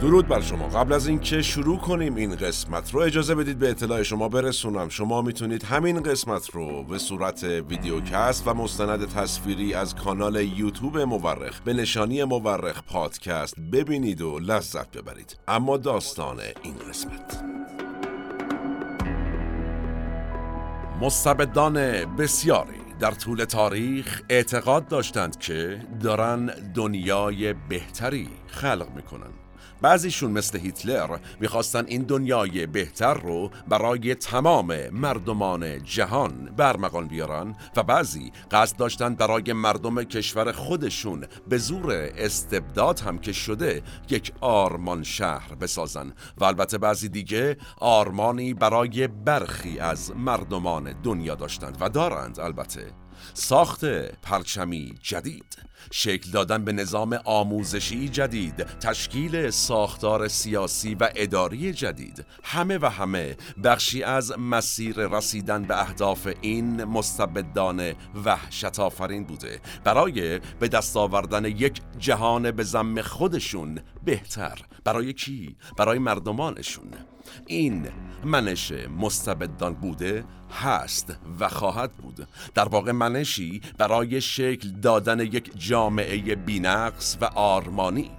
درود بر شما. قبل از اینکه شروع کنیم این قسمت رو اجازه بدید به اطلاع شما برسونم. شما می‌تونید همین قسمت رو به صورت ویدیوکست و مستند تصویری از کانال یوتیوب مورخ به نشانی مورخ پادکست ببینید و لذت ببرید. اما داستان این قسمت. مستبدان بسیاری در طول تاریخ اعتقاد داشتند که دارن دنیای بهتری خلق می‌کنن. بعضیشون مثل هیتلر می‌خواستن این دنیای بهتر رو برای تمام مردمان جهان برمغان بیارن و بعضی قصد داشتن برای مردم کشور خودشون به زور استبداد هم که شده یک آرمان شهر بسازن. و البته بعضی دیگه آرمانی برای برخی از مردمان دنیا داشتند و دارند البته. ساخت پرچمی جدید. شکل دادن به نظام آموزشی جدید تشکیل ساختار سیاسی و اداری جدید. همه و همه بخشی از مسیر رسیدن به اهداف این مستبدان وحشت آفرین بوده. برای به دست آوردن یک جهان به زم خودشون بهتر. برای کی؟ برای مردمانشون. این منش مستبدان بوده هست و خواهد بود. در واقع منشی برای شکل دادن یک جامعه بینقص و آرمانی.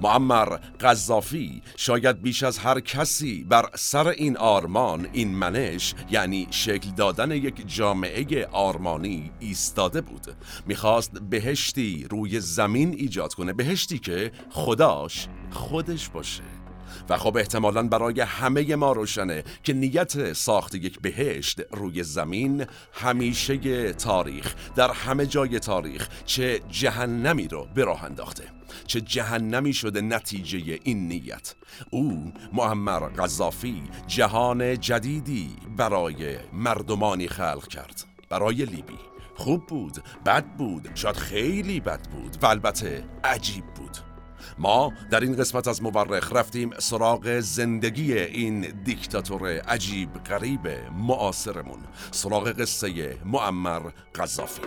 معمر قذافی شاید بیش از هر کسی بر سر این آرمان این منش یعنی شکل دادن یک جامعه آرمانی ایستاده بود. می‌خواست بهشتی روی زمین ایجاد کنه بهشتی که خداش خودش باشه. و خب احتمالا برای همه ما روشنه که نیت ساخت یک بهشت روی زمین همیشه تاریخ در همه جای تاریخ چه جهنمی رو به راه انداخته. چه جهنمی شده نتیجه این نیت. او معمر قذافی جهان جدیدی برای مردمانی خلق کرد. برای لیبی. خوب بود بد بود شاید خیلی بد بود و البته عجیب بود. ما در این قسمت از مورخ رفتیم سراغ زندگی این دیکتاتور عجیب غریب معاصرمون سراغ قصه معمر قذافی.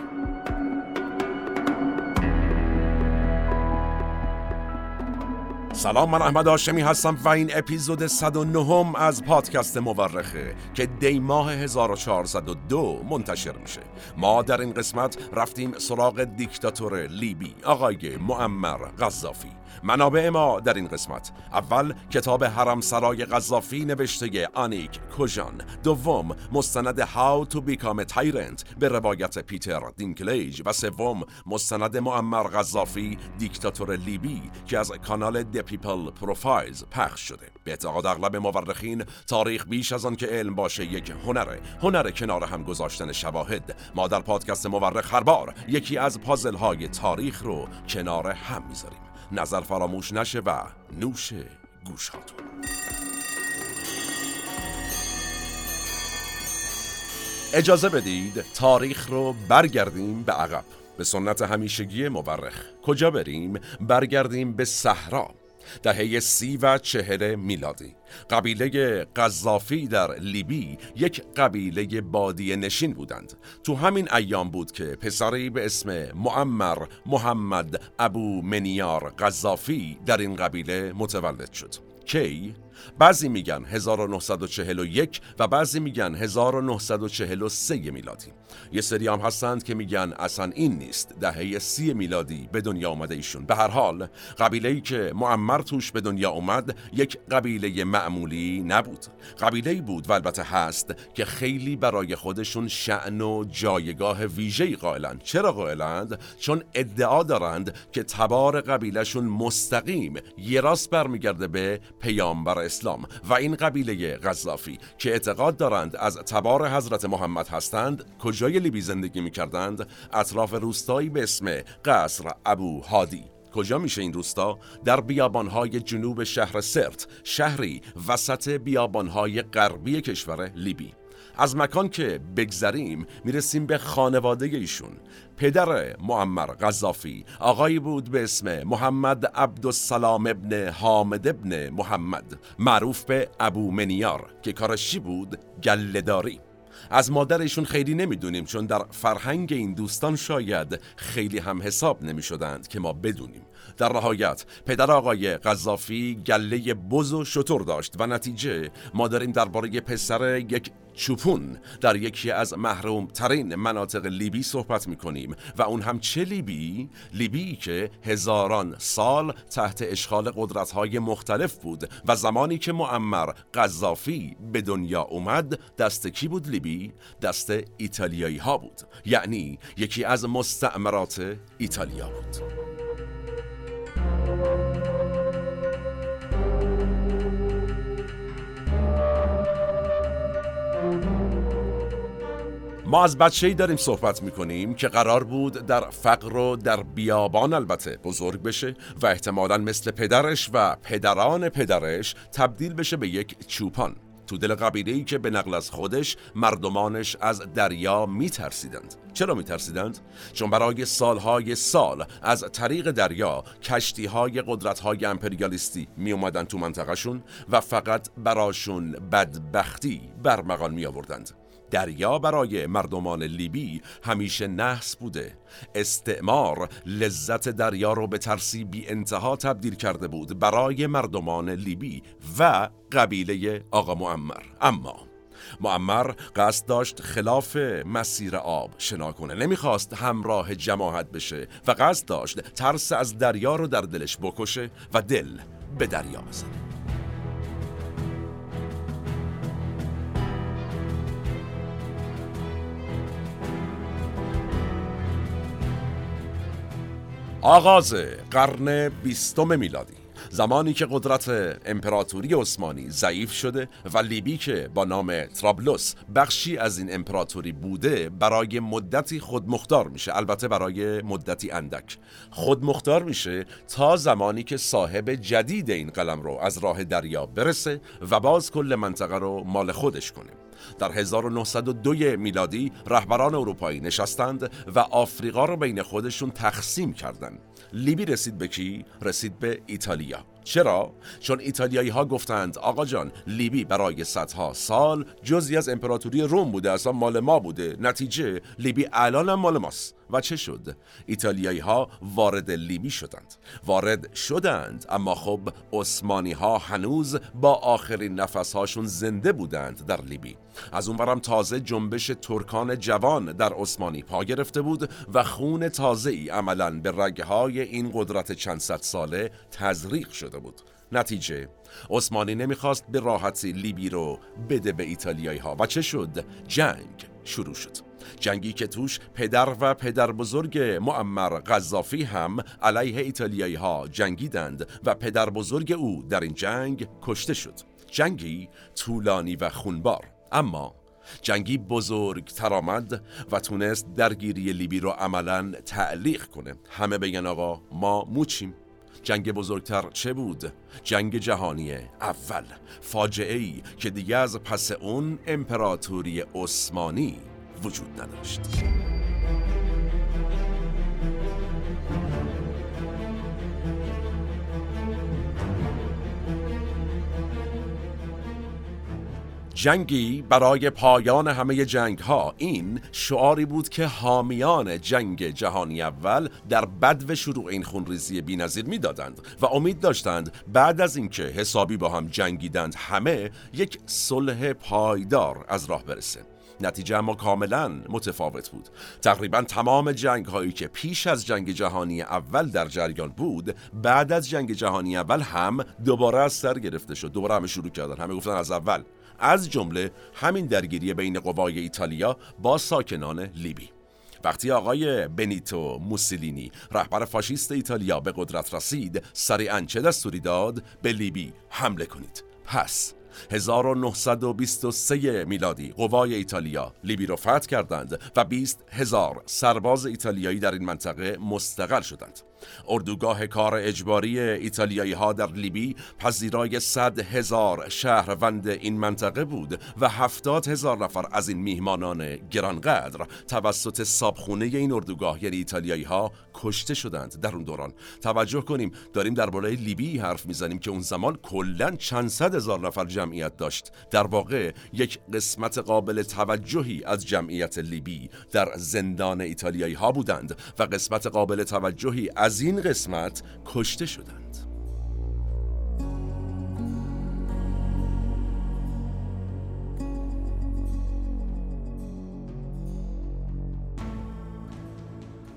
سلام من احمد آشمی هستم و این اپیزود 109 از پادکست مورخه که دی ماه 1402 منتشر میشه. ما در این قسمت رفتیم سراغ دیکتاتور لیبی آقای معمر قذافی. منابع ما در این قسمت. اول کتاب حرم سرای قذافی نوشته آنیک کوژان دوم مستند How to Become a Tyrant به روایت پیتر دینکلیج. و سوم مستند معمر قذافی دیکتاتور لیبی که از کانال The People Profiles پخش شده. به اعتقاد اغلب مورخین تاریخ بیش از آن که علم باشه یک هنره. هنر کنار هم گذاشتن شواهد. ما در پادکست مورخ هر بار یکی از پازل های تاریخ رو کنار هم می‌ذاریم. نظر فراموش نشه و نوش گوش هاتون اجازه بدید تاریخ رو برگردیم به عقب. به سنت همیشگی مورخ. کجا بریم؟ برگردیم به صحرا. دهه سی و چهر میلادی. قبیله قذافی در لیبی یک قبیله بادی نشین بودند. تو همین ایام بود که پسری به اسم معمر محمد ابو منیار قذافی در این قبیله متولد شد. کی؟ بعضی میگن 1941 و بعضی میگن 1943 میلادی. یه سری هم هستند که میگن اصلا این نیست. دهه سی میلادی به دنیا آمده ایشون. به هر حال قبیله ای که معمر توش به دنیا اومد یک قبیله معمولی نبود. قبیله ای بود و البته هست که خیلی برای خودشون شعن و جایگاه ویژه‌ای قائلند. چرا قائلند؟ چون ادعا دارند که تبار قبیلهشون مستقیم یه راست برمیگرده به پیامبر اسلام و این قبیله غزافی که اعتقاد دارند از تبار حضرت محمد هستند کجای لیبی زندگی می کردند اطراف روستایی به اسم قصر ابو هادی. کجا میشه این روستا؟ در بیابانهای جنوب شهر سرت شهری وسط بیابانهای غربی کشور لیبی. از مکان که بگذریم می‌رسیم به خانواده ایشون. پدر معمر غذافی آقایی بود به اسم محمد عبدالسلام ابن حامد ابن محمد معروف به ابو منیار که کارشی بود؟ گلهداری. از مادرشون خیلی نمی‌دونیم چون در فرهنگ این دوستان شاید خیلی هم حساب نمی شدند که ما بدونیم. در نهایت پدر آقای قذافی گله بز و شطور داشت و نتیجه ما داریم درباره پسر یک چوپون در یکی از محروم ترین مناطق لیبی صحبت می کنیم و اون هم چه لیبی؟ لیبی که هزاران سال تحت اشغال قدرت های مختلف بود و زمانی که معمر قذافی به دنیا اومد دست کی بود لیبی؟ دست ایتالیایی ها بود یعنی یکی از مستعمرات ایتالیا بود ما از بچه ای داریم صحبت می‌کنیم که قرار بود در فقر و در بیابان البته بزرگ بشه و احتمالا مثل پدرش و پدران پدرش تبدیل بشه به یک چوپان. تو دل قبیله ای که به نقل از خودش مردمانش از دریا میترسیدند چرا میترسیدند؟ چون برای سالهای سال از طریق دریا کشتی های قدرت های امپریالیستی می اومدن تو منطقهشون و فقط براشون بدبختی برمغان می آوردند دریا برای مردمان لیبی همیشه نحس بوده. استعمار لذت دریا رو به ترسی بی انتها تبدیل کرده بود برای مردمان لیبی و قبیله آقا معمر. اما معمر قصد داشت خلاف مسیر آب شنا کنه. نمی‌خواست همراه جماعت بشه و قصد داشت ترس از دریا رو در دلش بکشه و دل به دریا بزنه. آغاز قرن بیستم میلادی. زمانی که قدرت امپراتوری عثمانی ضعیف شده و لیبی که با نام ترابلوس بخشی از این امپراتوری بوده برای مدتی خودمختار میشه. البته برای مدتی اندک. خودمختار میشه تا زمانی که صاحب جدید این قلم رو از راه دریا برسه و باز کل منطقه رو مال خودش کنه. در 1902 میلادی رهبران اروپایی نشستند و آفریقا را بین خودشون تقسیم کردند. لیبی رسید به کی؟ رسید به ایتالیا. چرا؟ چون ایتالیایی ها گفتند آقا جان لیبی برای صدها سال جزی از امپراتوری روم بوده اصلا مال ما بوده نتیجه لیبی الان هم مال ماست و چه شد؟ ایتالیایی ها وارد لیبی شدند وارد شدند اما خب عثمانی ها هنوز با آخرین نفس هاشون زنده بودند در لیبی از اونورم تازه جنبش ترکان جوان در عثمانی پا گرفته بود و خون تازه ای عملا به رگه های این قدرت چند صد ساله تزریق شده بود. نتیجه عثمانی نمی‌خواست به راحتی لیبی رو بده به ایتالیایی ها و چه شد؟ جنگ شروع شد. جنگی که توش پدر و پدر بزرگ معمر قذافی هم علیه ایتالیایی ها جنگیدند و پدر بزرگ او در این جنگ کشته شد. جنگی طولانی و خونبار. اما جنگی بزرگ آمد و تونست درگیری لیبی رو عملا تعلیق کنه. همه بگن آقا ما موچیم. جنگ بزرگتر چه بود؟ جنگ جهانی اول. فاجعه ای که دیگه از پس اون امپراتوری عثمانی وجود نداشت. جنگی برای پایان همه جنگ ها این شعاری بود که حامیان جنگ جهانی اول در بد و شروع این خونریزی بینظیر می‌دادند و امید داشتند بعد از اینکه حسابی با هم جنگیدند همه یک صلح پایدار از راه برسه. نتیجه اما کاملا متفاوت بود. تقریبا تمام جنگ هایی که پیش از جنگ جهانی اول در جریان بود بعد از جنگ جهانی اول هم دوباره از سر گرفته شد. دوباره همه شروع کردن. همه گفتن از اول. از جمله همین درگیری بین قوای ایتالیا با ساکنان لیبی. وقتی آقای بنیتو موسولینی رهبر فاشیست ایتالیا به قدرت رسید سریعا چه دستوری داد به لیبی حمله کنید. پس 1923 میلادی قوای ایتالیا لیبی را فتح کردند و 20 هزار سرباز ایتالیایی در این منطقه مستقر شدند. اردوگاه کار اجباری ایتالیایی ها در لیبی پذیرای صد هزار شهروند این منطقه بود و هفتاد هزار نفر از این میهمانان گرانقدر توسط سابخونه این اردوگاه یعنی ایتالیایی ها کشته شدند در اون دوران. توجه کنیم داریم درباره لیبی حرف می‌زنیم که اون زمان کلا چند صد هزار نفر جمعیت داشت. در واقع یک قسمت قابل توجهی از جمعیت لیبی در زندان ایتالیایی ها بودند و قسمت قابل توجهی این قسمت کشته شدند.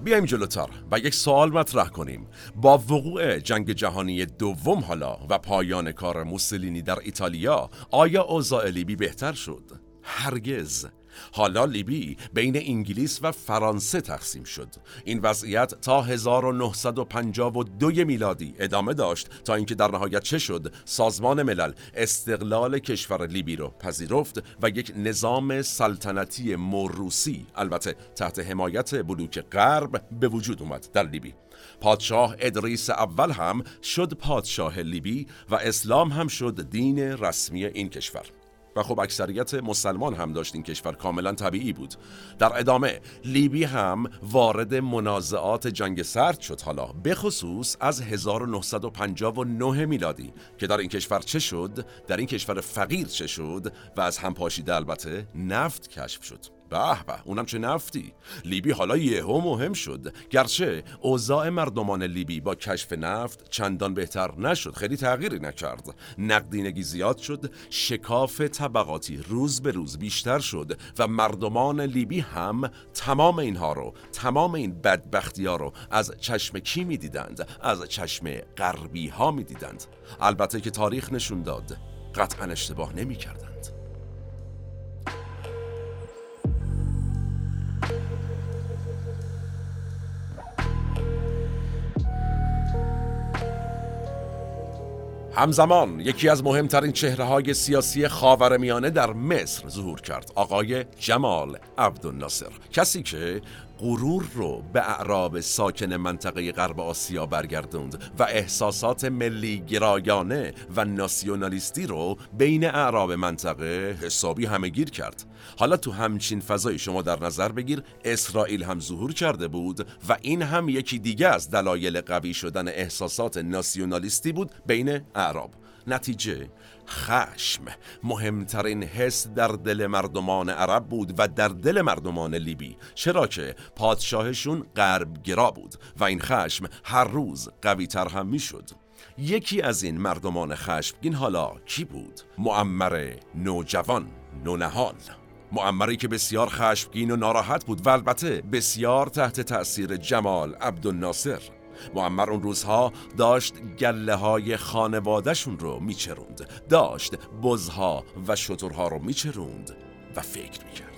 بیایم جلوتر و یک سوال مطرح کنیم. با وقوع جنگ جهانی دوم حالا و پایان کار موسولینی در ایتالیا آیا اوضاع لیبی بهتر شد؟ هرگز. حالا لیبی بین انگلیس و فرانسه تقسیم شد. این وضعیت تا 1952 میلادی ادامه داشت تا اینکه در نهایت چه شد؟ سازمان ملل استقلال کشور لیبی رو پذیرفت و یک نظام سلطنتی موروسی البته تحت حمایت بلوک غرب به وجود اومد در لیبی. پادشاه ادریس اول هم شد پادشاه لیبی و اسلام هم شد دین رسمی این کشور. خب اکثریت مسلمان هم داشت این کشور کاملا طبیعی بود. در ادامه لیبی هم وارد منازعات جنگ سرد شد. حالا به خصوص از 1959 میلادی که در این کشور چه شد؟ در این کشور فقیر چه شد؟ و از هم پاشیده البته نفت کشف شد. به به. اونم چه نفتی. لیبی حالا یهو مهم شد. گرچه اوضاع مردمان لیبی با کشف نفت چندان بهتر نشد. خیلی تغییری نکرد. نقدینگی زیاد شد. شکاف طبقاتی روز به روز بیشتر شد و مردمان لیبی هم تمام اینها رو تمام این بدبختی ها رو از چشم کی می‌دیدند؟ از چشم غربی ها می‌دیدند. البته که تاریخ نشون داد قطعا اشتباه نمی همزمان یکی از مهمترین چهره های سیاسی خاورمیانه در مصر ظهور کرد آقای جمال عبدالناصر. کسی که غرور رو به اعراب ساکن منطقه غرب آسیا برگردوند و احساسات ملی گرایانه و ناسیونالیستی رو بین اعراب منطقه حسابی همهگیر کرد. حالا تو همچین فضای شما در نظر بگیر اسرائیل هم ظهور کرده بود و این هم یکی دیگه از دلایل قوی شدن احساسات ناسیونالیستی بود بین اعراب. نتیجه خشم. مهمترین حس در دل مردمان عرب بود و در دل مردمان لیبی. چرا که پادشاهشون غربگرا بود و این خشم هر روز قوی تر هم می شد یکی از این مردمان خشمگین حالا کی بود؟ معمر نوجوان نونهال. معمری که بسیار خشمگین و ناراحت بود و البته بسیار تحت تأثیر جمال عبدالناصر. معمر اون روزها داشت گله های خانوادهشون رو میچروند. داشت بزها و شترها رو میچروند و فکر می‌کرد.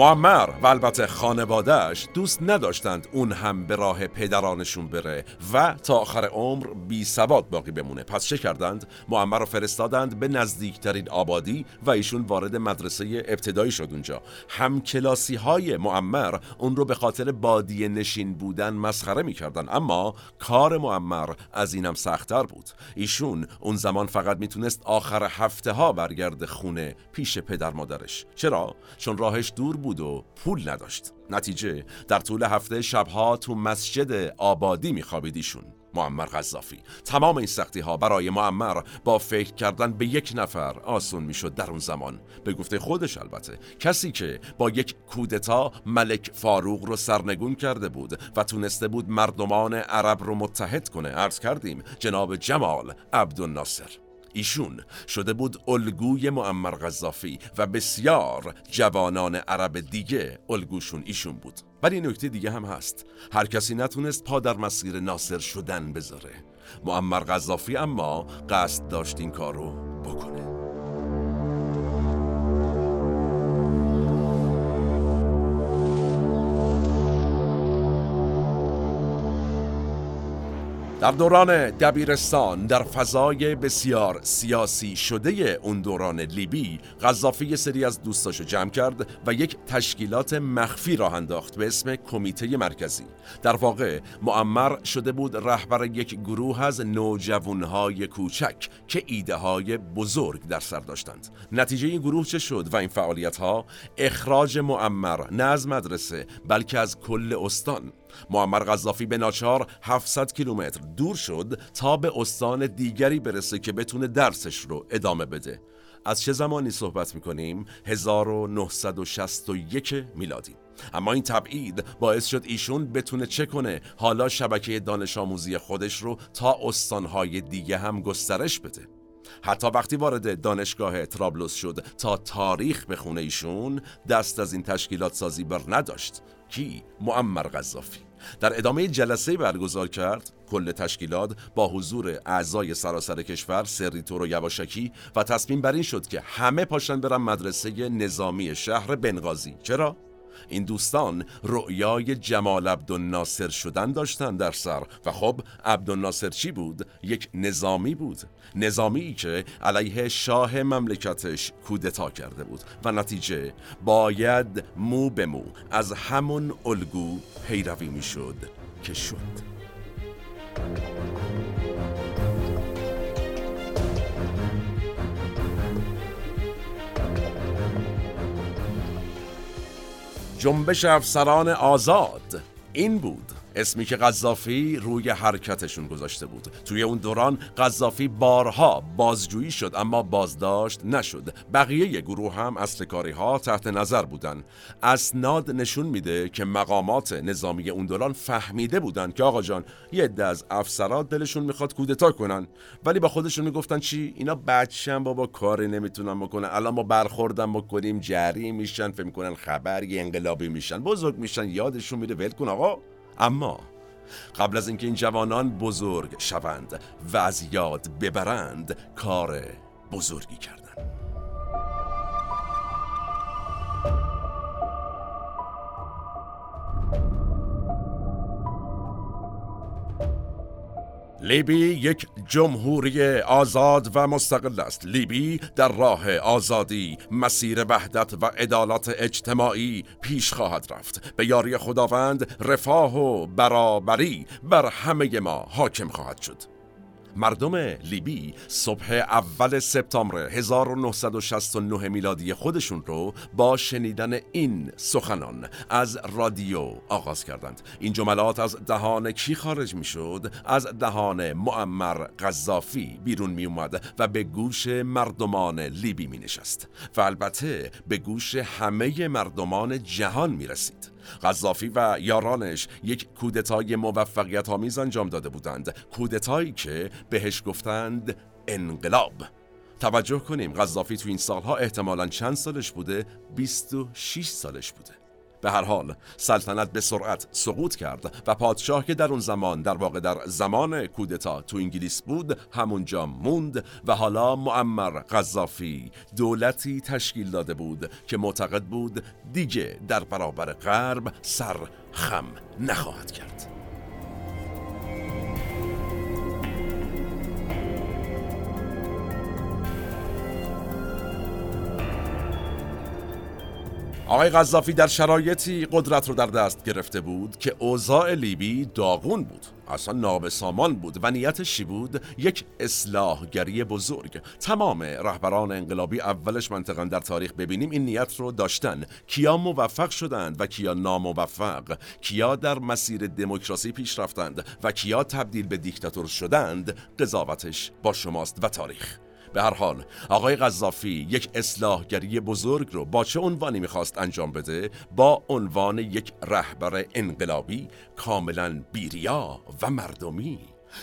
معمر و البته خانوادهش دوست نداشتند اون هم به راه پدرانشون بره و تا آخر عمر بی سواد باقی بمونه. پس چه کردند؟ معمر رو فرستادند به نزدیکترین آبادی و ایشون وارد مدرسه ابتدایی شد اونجا. هم کلاسی های معمر اون رو به خاطر بادی نشین بودن مسخره می‌کردن. اما کار معمر از اینم سختتر بود. ایشون اون زمان فقط می‌تونست آخر هفته ها برگرد خونه پیش پدر مادرش. چرا؟ چون راهش دور بود بود و پول نداشت. نتیجه در طول هفته شبها تو مسجد آبادی میخوابید ایشون معمر غذافی. تمام این سختی ها برای معمر با فکر کردن به یک نفر آسون می‌شد در اون زمان. به گفته خودش البته کسی که با یک کودتا ملک فاروق رو سرنگون کرده بود و تونسته بود مردمان عرب رو متحد کنه عرض کردیم جناب جمال عبدالناصر. ایشون شده بود الگوی معمر غذافی و بسیار جوانان عرب دیگه الگوشون ایشون بود. ولی نکته دیگه هم هست. هر کسی نتونست پا در مسیر ناصر شدن بذاره. معمر غذافی اما قصد داشت این کارو بکنه. در دوران دبیرستان در فضای بسیار سیاسی شده اون دوران لیبی غذافی سری از دوستاشو جمع کرد و یک تشکیلات مخفی راه انداخت به اسم کمیته مرکزی. در واقع معمر شده بود رهبر یک گروه از نوجوانهای کوچک که ایده های بزرگ در سر داشتند. نتیجه این گروه چه شد و این فعالیت ها اخراج معمر نه از مدرسه بلکه از کل استان. معمر غذافی به ناچار 700 کیلومتر دور شد تا به استان دیگری برسه که بتونه درسش رو ادامه بده. از چه زمانی صحبت می‌کنیم؟ 1961 میلادی. اما این تبعید باعث شد ایشون بتونه چه کنه؟ حالا شبکه دانش آموزی خودش رو تا استانهای دیگه هم گسترش بده. حتی وقتی وارد دانشگاه ترابلوس شد تا تاریخ بخونه ایشون دست از این تشکیلات سازی بر نداشت. کی معمر غذافی. در ادامه جلسه برگزار کرد کل تشکیلات با حضور اعضای سراسر کشور سریتور و یواشکی و تصمیم بر این شد که همه پاشن برن مدرسه نظامی شهر بنغازی. چرا؟ این دوستان رؤیای جمال عبدالناصر شدن داشتن در سر. و خب عبدالناصر چی بود؟ یک نظامی بود. نظامی که علیه شاه مملکتش کودتا کرده بود. و نتیجه باید مو به مو از همون الگو پیروی می‌شد که شد. جنبش افسران آزاد. این بود. اسمی که قذافی روی حرکتشون گذاشته بود. توی اون دوران قذافی بارها بازجویی شد اما بازداشت نشد. بقیه گروه هم اصل کاری ها تحت نظر بودن. اسناد نشون میده که مقامات نظامی اون دوران فهمیده بودن که آقا جان یه عده از افسرات دلشون می‌خواد کودتا کنن. ولی با خودشون می‌گفتن چی؟ اینا بچه‌ن بابا کاری نمی‌تونن بکنن. الان ما برخوردن بکنیم جری میشن فکر می‌کنن خبر یه انقلابی میشن. بزرگ میشن یادشون میره. ول کن آقا. اما قبل از اینکه این جوانان بزرگ شوند و از یاد ببرند کار بزرگی کردند. لیبی یک جمهوری آزاد و مستقل است. لیبی در راه آزادی مسیر وحدت و عدالت اجتماعی پیش خواهد رفت. به یاری خداوند رفاه و برابری بر همه ما حاکم خواهد شد. مردم لیبی صبح اول سپتامبر 1969 میلادی خودشون رو با شنیدن این سخنان از رادیو آغاز کردند. این جملات از دهان کی خارج می شد؟ از دهان معمر قذافی بیرون می اومد و به گوش مردمان لیبی می نشست و البته به گوش همه مردمان جهان می رسید قذافی و یارانش یک کودتای موفقیت آمیز انجام داده بودند. کودتایی که بهش گفتند انقلاب. توجه کنیم قذافی تو این سالها احتمالا چند سالش بوده؟ 26 سالش بوده. به هر حال سلطنت به سرعت سقوط کرد و پادشاه که در اون زمان در واقع در زمان کودتا تو انگلیس بود همونجا موند و حالا معمر قذافی دولتی تشکیل داده بود که معتقد بود دیگه در برابر غرب سر خم نخواهد کرد. آقای غذافی در شرایطی قدرت رو در دست گرفته بود که اوضاع لیبی داغون بود. اصلا نابسامان بود و نیتش چی بود؟ یک اصلاحگری بزرگ. تمام رهبران انقلابی اولش منطقا در تاریخ ببینیم این نیت رو داشتن. کیا موفق شدند و کیا ناموفق؟ کیا در مسیر دموکراسی پیش رفتند و کیا تبدیل به دیکتاتور شدند؟ قضاوتش با شماست و تاریخ. به هر حال آقای قذافی یک اصلاحگری بزرگ رو با چه عنوانی می‌خواست انجام بده؟ با عنوان یک رهبر انقلابی کاملا بیریا و مردمی.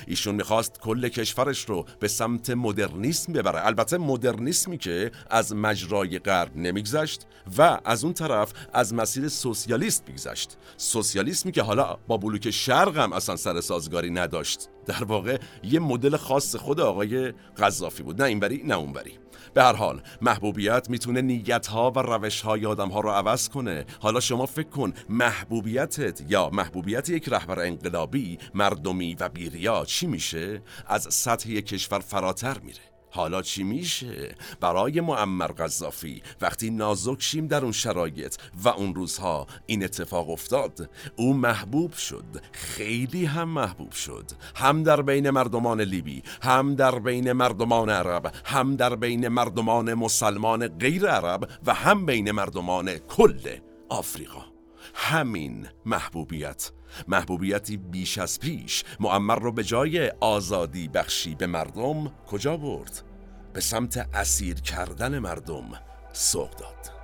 ایشون می‌خواست کل کشورش رو به سمت مدرنیسم ببره. البته مدرنیسمی که از مجرای غرب نمیگذشت و از اون طرف از مسیر سوسیالیست میگذشت. سوسیالیسمی که حالا با بلوک شرق هم اصلا سر سازگاری نداشت. در واقع یه مدل خاص خود آقای قذافی بود. نه اینوری نه اونوری. به هر حال محبوبیت می‌تونه نیت ها و روش های آدم ها رو عوض کنه. حالا شما فکر کن محبوبیتت یا محبوبیت یک رهبر انقلابی مردمی و بیریا چی میشه؟ از سطح کشور فراتر میره. حالا چی میشه؟ برای معمر قذافی. وقتی نازک شیم در اون شرایط و اون روزها این اتفاق افتاد او محبوب شد. خیلی هم محبوب شد. هم در بین مردمان لیبی هم در بین مردمان عرب هم در بین مردمان مسلمان غیر عرب و هم بین مردمان کل آفریقا. همین محبوبیت. محبوبیتی بیش از پیش. معمر رو به جای آزادی بخشی به مردم کجا برد؟ به سمت اسیر کردن مردم سوق داد.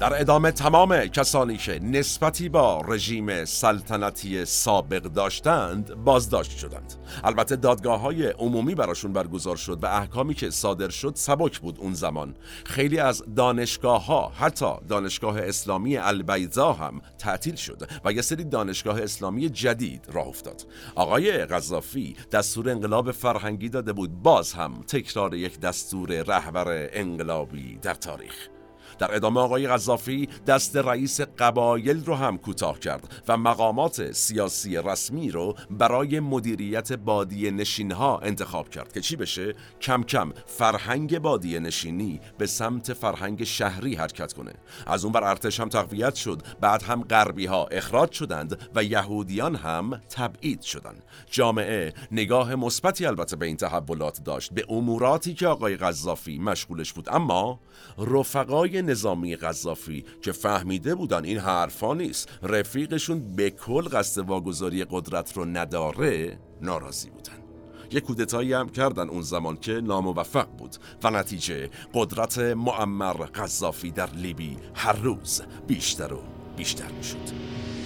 در ادامه تمام کسانی که نسبتی با رژیم سلطنتی سابق داشتند بازداشت شدند. البته دادگاه های عمومی براشون برگزار شد و احکامی که صادر شد سبک بود اون زمان. خیلی از دانشگاه ها حتی دانشگاه اسلامی البیضا هم تعطیل شد و یه سری دانشگاه اسلامی جدید راه افتاد. آقای قذافی دستور انقلاب فرهنگی داده بود باز هم تکرار یک دستور رهبر انقلابی در تاریخ. در ادامه آقای غذافی دست رئیس قبایل رو هم کوتاه کرد و مقامات سیاسی رسمی رو برای مدیریت بادی نشین ها انتخاب کرد که چی بشه؟ کم کم فرهنگ بادی نشینی به سمت فرهنگ شهری حرکت کنه. از اون بر ارتش هم تقویت شد بعد هم غربی ها اخراج شدند و یهودیان هم تبعید شدند جامعه نگاه مثبتی البته به این تحولات داشت به اموراتی که آقای قذافی مشغولش بود. اما رفقای نظامی قذافی که فهمیده بودن این حرفا نیست رفیقشون به کل قصد واگذاری قدرت رو نداره ناراضی بودن یک کودتایی هم کردن اون زمان که ناموفق بود و نتیجه قدرت معمر قذافی در لیبی هر روز بیشتر و بیشتر می‌شد.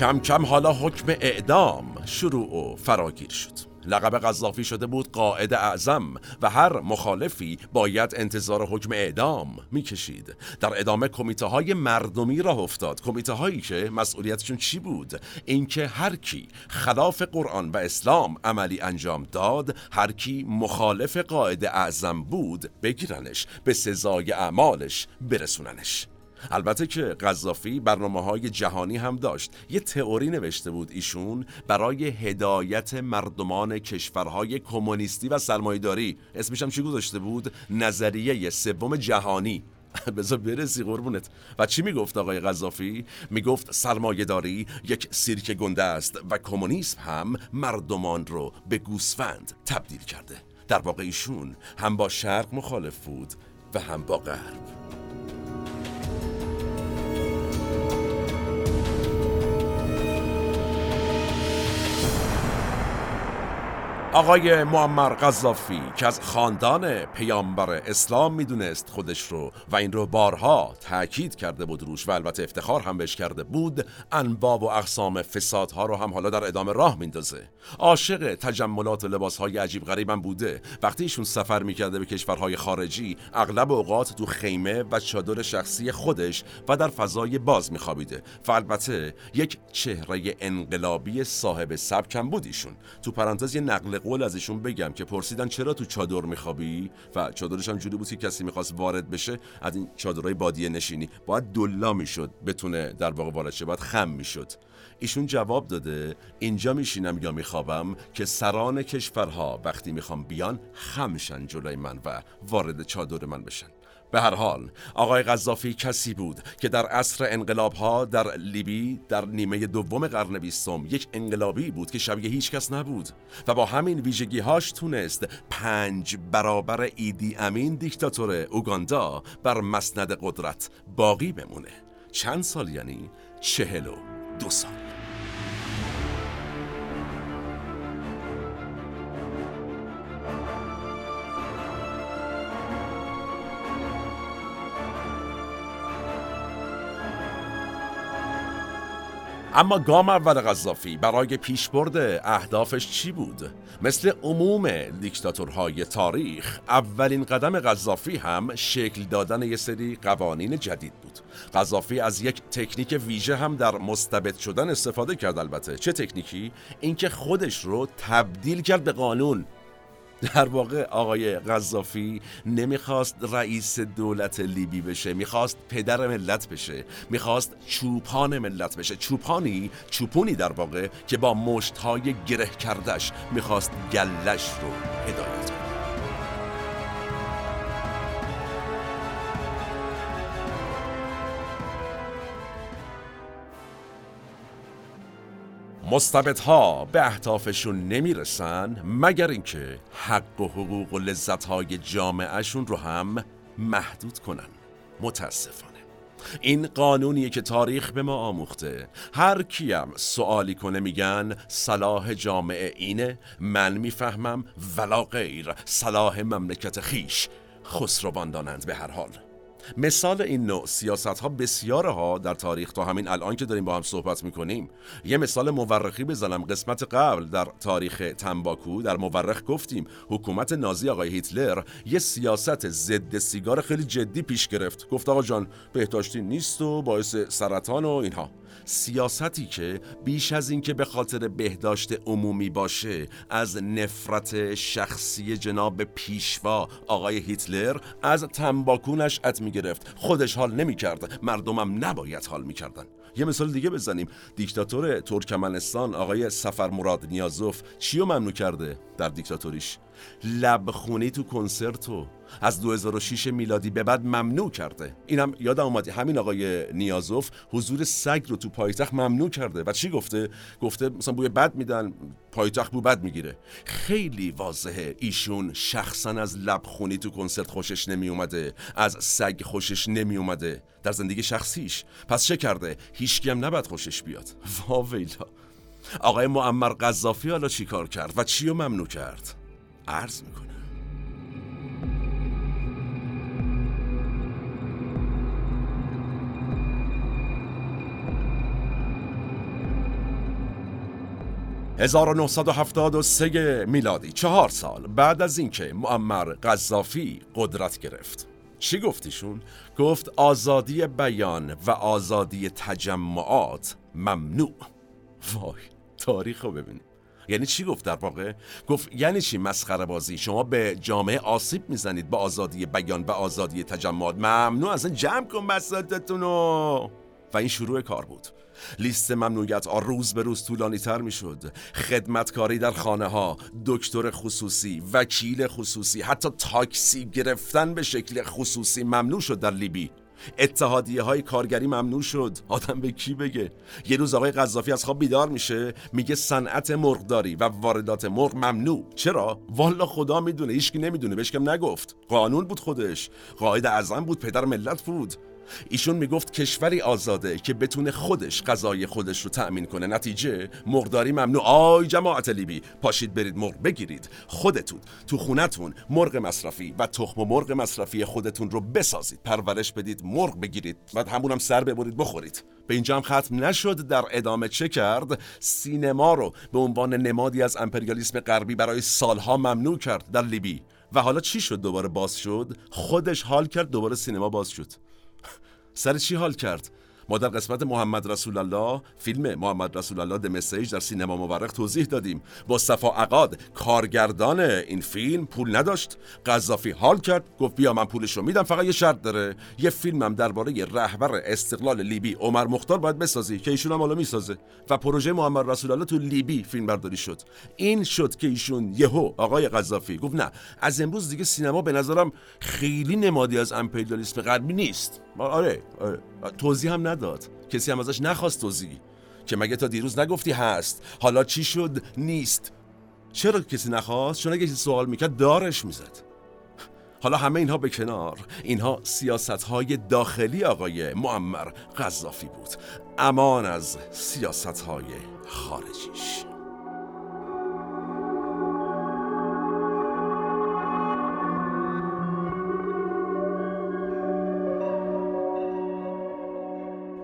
کم کم حالا حکم اعدام شروع و فراگیر شد. لقب قذافی شده بود قاعد اعظم و هر مخالفی باید انتظار حکم اعدام می‌کشید. در ادامه کمیته های مردمی راه افتاد. کمیته هایی که مسئولیتشون چی بود؟ اینکه هر کی خلاف قرآن و اسلام عملی انجام داد هر کی مخالف قاعد اعظم بود بگیرنش به سزای اعمالش برسوننش. البته که قذافی برنامه های جهانی هم داشت. یه تئوری نوشته بود ایشون برای هدایت مردمان کشورهای کمونیستی و سرمایه‌داری. اسمش هم چی گذاشته بود؟ نظریه سوم جهانی. بذار برسی قربونت. و چی می‌گفت آقای قذافی؟ می‌گفت سرمایه داری یک سیرک گنده است و کمونیسم هم مردمان رو به گوسفند تبدیل کرده. در واقع ایشون هم با شرق مخالف بود و هم با غرب. آقای معمر قذافی که از خاندان پیامبر اسلام می‌دونست خودش رو و این رو بارها تاکید کرده بود روش و البته افتخار هم بهش کرده بود انواع و اقسام فسادها رو هم حالا در ادامه راه میندازه. عاشق تجملات و لباسهای عجیب غریبم بوده. وقتی ایشون سفر می‌کرده به کشورهای خارجی اغلب اوقات تو خیمه و چادر شخصی خودش و در فضای باز میخوابیده و البته یک چهره انقلابی صاحب سبکم بود ایشون. تو پرانتز نقل قول از ایشون بگم که پرسیدن چرا تو چادر میخوابی؟ و چادرش هم جوری بود که کسی می‌خواست وارد بشه از این چادرهای بادیه نشینی. باید دلا می‌شد بتونه در واقع وارد شه باید خم می‌شد. ایشون جواب داده اینجا میشینم یا میخوابم که سران کشورها وقتی می‌خوام بیان خمشن جلوی من و وارد چادر من بشن. به هر حال آقای غذافی کسی بود که در عصر انقلاب ها در لیبی در نیمه دوم قرن بیستم یک انقلابی بود که شبیه هیچ کس نبود و با همین ویژگی هاش تونست پنج برابر ایدی امین دیکتاتور اوگاندا بر مسند قدرت باقی بمونه. چند سال یعنی چهل و دو سال. اما گام اول قذافی برای پیشبرد اهدافش چی بود؟ مثل عموم دیکتاتورهای تاریخ اولین قدم قذافی هم شکل دادن یه سری قوانین جدید بود قذافی از یک تکنیک ویژه هم در مستبد شدن استفاده کرد البته چه تکنیکی؟ اینکه خودش رو تبدیل کرد به قانون در واقع آقای قذافی نمی‌خواست رئیس دولت لیبی بشه می‌خواست پدر ملت بشه می‌خواست چوپان ملت بشه. چوپانی چوپونی در واقع که با مشتهای گره کردش می‌خواست گلش رو هدایت کنه. مستبدها به اهدافشون نمی‌رسن مگر اینکه حق و حقوق و لذتهای جامعهشون رو هم محدود کنن. متاسفانه. این قانونیه که تاریخ به ما آموخته. هر کیم سوالی کنه میگن صلاح جامعه اینه من می‌فهمم ولا غیر صلاح مملکت خیش. خسروان دانند به هر حال. مثال این نوع سیاست ها بسیاره ها در تاریخ تا همین الان که داریم با هم صحبت می‌کنیم. یه مثال مورخی بزنم. قسمت قبل در تاریخ تنباکو در مورخ گفتیم حکومت نازی آقای هیتلر یه سیاست ضد سیگار خیلی جدی پیش گرفت. گفت آقا جان بهداشتی نیست و باعث سرطان و اینها. سیاستی که بیش از اینکه به خاطر بهداشت عمومی باشه از نفرت شخصی جناب پیشوا آقای هیتلر از تنباکو نشأت می‌گرفت. خودش حال نمی‌کرد. مردمم نباید حال می‌کردن. یه مثال دیگه بزنیم. دیکتاتور ترکمنستان آقای سفر مراد نیازوف چی ممنوع کرده در دیکتاتوریش؟ لبخونی تو کنسرتو. از 2006 میلادی به بعد ممنوع کرده. اینم یادم اومد. همین آقای نیازوف حضور سگ رو تو پایتخت ممنوع کرده. و چی گفته؟ گفته مثلا بوی بد میدن پایتخت بو بد می‌گیره. خیلی واضحه. ایشون شخصا از لبخونی تو کنسرت خوشش نمی اومده از سگ خوشش نمی اومده در زندگی شخصیش. پس چه کرده؟ هیچکی هم نباید خوشش بیاد. واویلا. آقای معمر قذافی حالا چی کار کرد؟ و چی رو ممنوع کرد؟ عرض می‌کنه 1973 میلادی چهار سال بعد از اینکه معمر قذافی قدرت گرفت. چی گفتیشون؟ گفت آزادی بیان و آزادی تجمعات ممنوع. وای تاریخ رو ببینید یعنی چی گفت در واقع؟ گفت یعنی چی مسخره بازی؟ شما به جامعه آسیب می‌زنید با آزادی بیان و آزادی تجمعات. ممنوع اصلا جمع کن بساتتون و این شروع کار بود. لیست ممنوعیت ها روز به روز طولانی تر می شد خدمتکاری در خانه ها دکتر خصوصی وکیل خصوصی حتی تاکسی گرفتن به شکل خصوصی ممنوع شد در لیبی. اتحادیه های کارگری ممنوع شد. آدم به کی بگه؟ یه روز آقای قذافی از خواب بیدار میشه میگه صنعت مرغداری و واردات مرغ ممنوع. چرا؟ والا خدا می‌دونه هیچکی نمی‌دونه بهش کم نگفت. قانون بود خودش. قاعده اعظم بود پدر ملت بود. ایشون می‌گفت کشوری آزاده که بتونه خودش غذای خودش رو تأمین کنه. نتیجه مرغداری ممنوع. آی جماعت لیبی پاشید برید مرغ بگیرید. خودتون تو خونتون مرغ مصرفی و تخم مرغ مصرفی خودتون رو بسازید. پرورش بدید مرغ بگیرید. بعد همون هم سر ببرید بخورید. به اینجا هم ختم نشد. در ادامه چه کرد؟ سینما رو به عنوان نمادی از امپریالیسم غربی برای سالها ممنوع کرد در لیبی. و حالا چی شد؟ دوباره باز شد؟ خودش حال کرد دوباره سینما باز شد. سر چی حال کرد؟ ما در قسمت محمد رسول الله فیلم محمد رسول الله مسیج در سینما مورخ توضیح دادیم. با صفا عقاد کارگردان این فیلم پول نداشت. قذافی حال کرد گفت بیا من پولش رو میدم فقط یه شرط داره. یه فیلمم درباره رهبر استقلال لیبی عمر مختار باید بسازی که ایشون هم حالا می‌سازه. و پروژه محمد رسول الله تو لیبی فیلم برداری شد. این شد که ایشون یهو آقای قذافی گفت نه از امروز دیگه سینما به نظرم خیلی نمادی از امپریالیسم غربی نیست. آره, آره. توضیح هم نداد. کسی هم ازش نخواست توضیح. که مگه تا دیروز نگفتی هست. حالا چی شد؟ نیست. چرا کسی نخواست؟ چون اگه کسی سوال می‌کرد دارش می‌زد. حالا همه اینها به کنار. اینها سیاست های داخلی آقای معمر قذافی بود. امان از سیاست های خارجیش.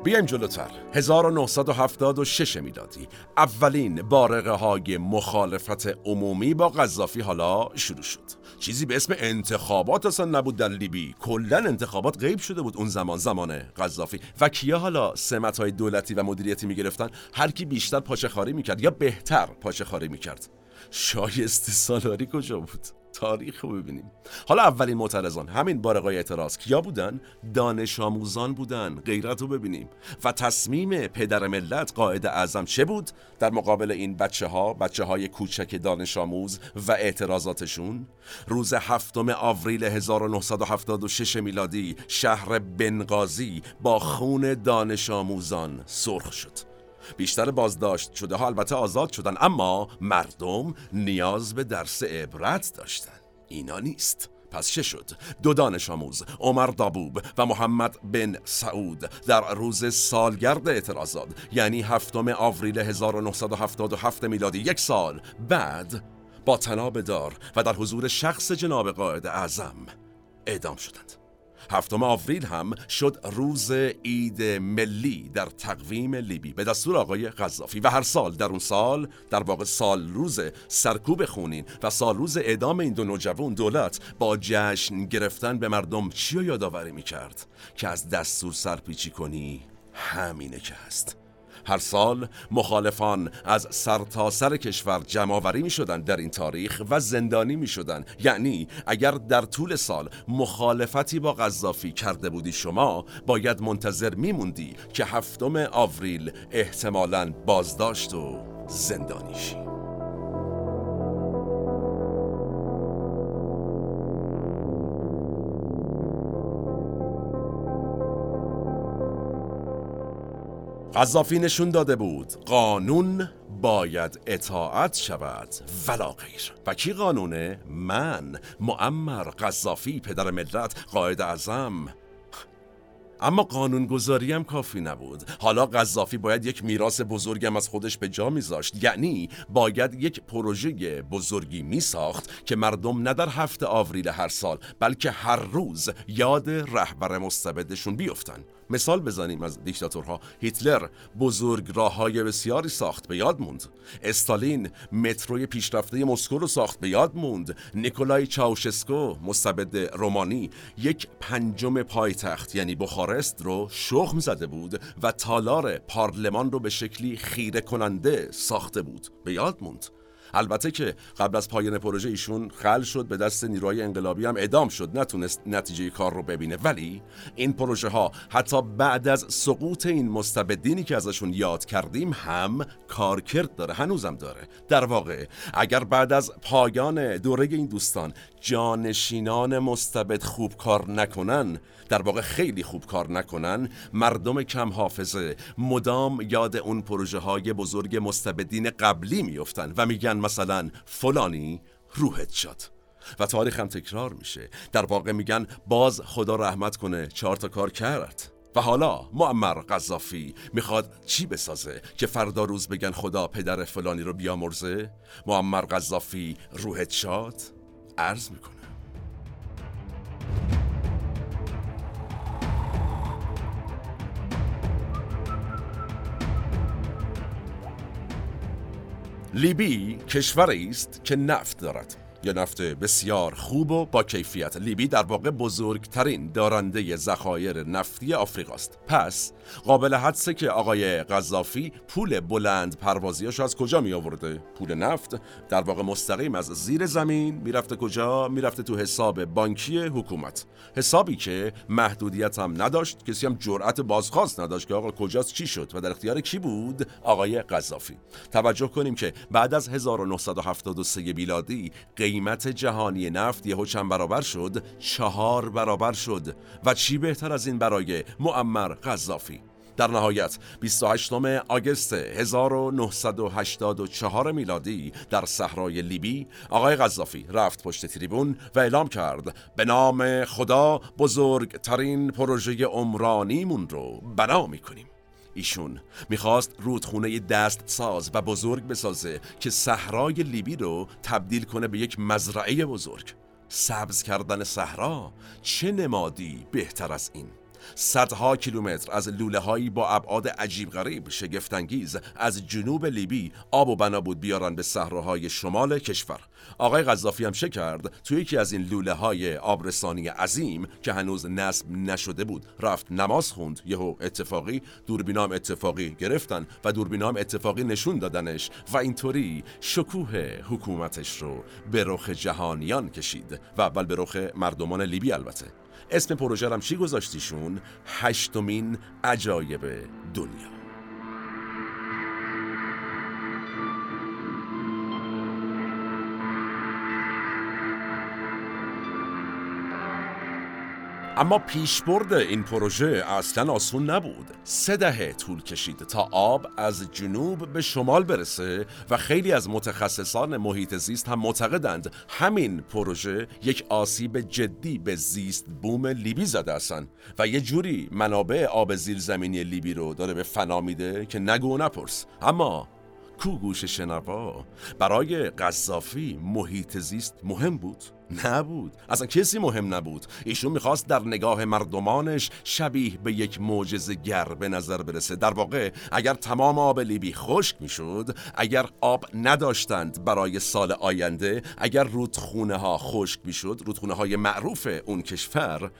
بیایم جلوتر. 1976 میلادی. اولین بارقه های مخالفت عمومی با قذافی حالا شروع شد. چیزی به اسم انتخابات اصلا نبود در لیبی. کلا انتخابات غیب شده بود اون زمان زمان قذافی. و کیا حالا سمت های دولتی و مدیریتی می‌گرفتن؟ هر کی بیشتر پاچه خاری می‌کرد یا بهتر پاچه خاری می‌کرد. شایسته سالاری کجا بود؟ تاریخ رو ببینیم. حالا اولین معترضان همین بارقای اعتراض کیا بودن؟ دانش آموزان بودن. غیرت رو ببینیم. و تصمیم پدر ملت قاعد اعظم چه بود؟ در مقابل این بچه ها بچه های کوچک دانش آموز و اعتراضاتشون. روز هفتم آوریل 1976 میلادی شهر بنغازی با خون دانش آموزان سرخ شد. بیشتر بازداشت شده ها البته آزاد شدن اما مردم نیاز به درس عبرت داشتن. اینا نیست. پس چه شد؟ دو دانش آموز عمر دابوب و محمد بن سعود در روز سالگرد اعتراضات یعنی هفتم آوریل 1977 میلادی یک سال بعد با تناب دار و در حضور شخص جناب قائد اعظم اعدام شدند. هفتم آوریل هم شد روز عید ملی در تقویم لیبی. به دستور آقای قذافی. و هر سال در اون سال در واقع سال روز سرکوب خونین و سال روز اعدام این دو نوجوان دولت با جشن گرفتن به مردم چی یادآوری می‌کرد؟ که از دستور سرپیچی کنی همینه که هست. هر سال مخالفان از سرتاسر سر کشور جمعآوری می شدن در این تاریخ و زندانی می شدن یعنی اگر در طول سال مخالفتی با قذافی کرده بودی شما باید منتظر می موندی که هفتم آوریل احتمالاً بازداشت و زندانی شی قذافی نشون داده بود. قانون باید اطاعت شود. ولا غیر. و کی قانونه؟ من معمر قذافی پدر ملت قاید اعظم. اما قانونگذاری هم کافی نبود. حالا قذافی باید یک میراث بزرگم از خودش به جا میذاشت. یعنی باید یک پروژه بزرگی میساخت که مردم نه در هفته آوریل هر سال بلکه هر روز یاد رهبر مستبدشون بیفتن. مثال بزنیم از دیکتاتورها. هیتلر بزرگ راه های بسیاری ساخت به یاد موند. استالین متروی پیشرفته مسکو رو ساخت به یاد موند. نیکولای چاوشسکو مستبد رومانی یک پنجم پایتخت یعنی بخارست رو شخم زده بود و تالار پارلمان رو به شکلی خیره کننده ساخته بود. به یاد موند. البته که قبل از پایان پروژه ایشون خل شد به دست نیروهای انقلابی هم ادام شد. نتونست نتیجه کار رو ببینه. ولی این پروژه ها حتی بعد از سقوط این مستبدینی که ازشون یاد کردیم هم کارکرد داره هنوزم داره. در واقع اگر بعد از پایان دوره این دوستان جانشینان مستبد خوب کار نکنن در واقع خیلی خوب کار نکنن مردم کم حافظه مدام یاد اون پروژه های بزرگ مستبدین قبلی میفتن و میگن مثلا فلانی روحت شد. و تاریخ هم تکرار میشه. در واقع میگن باز خدا رحمت کنه چهار تا کار کرد. و حالا معمر قذافی می‌خواد چی بسازه که فردا روز بگن خدا پدر فلانی رو بیامرزه؟ معمر قذافی روحت شاد؟ عرض می‌کنه لیبی کشوری است که نفت دارد. یا نفت بسیار خوب و با کیفیت. لیبی در واقع بزرگترین دارنده ذخایر نفتی آفریقاست. پس قابل حدسه که آقای قذافی پول بلند پروازیاشو از کجا می آورده؟ پول نفت؟ در واقع مستقیم از زیر زمین می‌رفته کجا؟ می‌رفته تو حساب بانکی حکومت. حسابی که محدودیت هم نداشت کسی هم جرأت بازخواست نداشت که آقا کجاست چی شد و در اختیار کی بود؟ آقای قذافی توجه کنیم که بعد از 1973 میلادی قیمت جهانی نفت یهو چند برابر شد؟ چهار برابر شد. و چی بهتر از این برای معمر قذافی در نهایت 28 آگست 1984 میلادی در صحرای لیبی آقای قذافی رفت پشت تریبون و اعلام کرد به نام خدا بزرگترین پروژه عمرانیمون رو بنا می‌کنیم. ایشون می‌خواست رودخونه دست ساز و بزرگ بسازه که صحرای لیبی رو تبدیل کنه به یک مزرعه بزرگ. سبز کردن صحرا چه نمادی بهتر از این؟ صدها کیلومتر از لوله هایی با ابعاد عجیب غریب شگفتانگیز از جنوب لیبی آب و بنا بود بیارن به صحراهای شمال کشور. آقای قذافی هم چه کرد؟ توی یکی از این لوله های آبرسانی عظیم که هنوز نصب نشده بود رفت نماز خوند یهو اتفاقی دوربینام اتفاقی گرفتن و دوربینام اتفاقی نشون دادنش و اینطوری شکوه حکومتش رو به رخ جهانیان کشید. و اول به رخ مردمان لیبی البته. اسم پروژه هم چی گذاشتیشون؟ هشتمین عجایب دنیا. اما پیشبرد این پروژه اصلا آسون نبود. سه دهه طول کشید تا آب از جنوب به شمال برسه و خیلی از متخصصان محیط زیست هم معتقدند همین پروژه یک آسیب جدی به زیست بوم لیبی زده اصلا و یه جوری منابع آب زیرزمینی لیبی رو داره به فنا میده که نگو و نپرس. اما کو گوش شنوا برای قذافی محیط زیست مهم بود. نبود. اصلا کسی مهم نبود. ایشون می‌خواست در نگاه مردمانش شبیه به یک معجزه گر به نظر برسه. در واقع اگر تمام آب لیبی خشک می‌شد اگر آب نداشتند برای سال آینده اگر رودخونه ها خشک می‌شد رودخونه های معروف اون کشور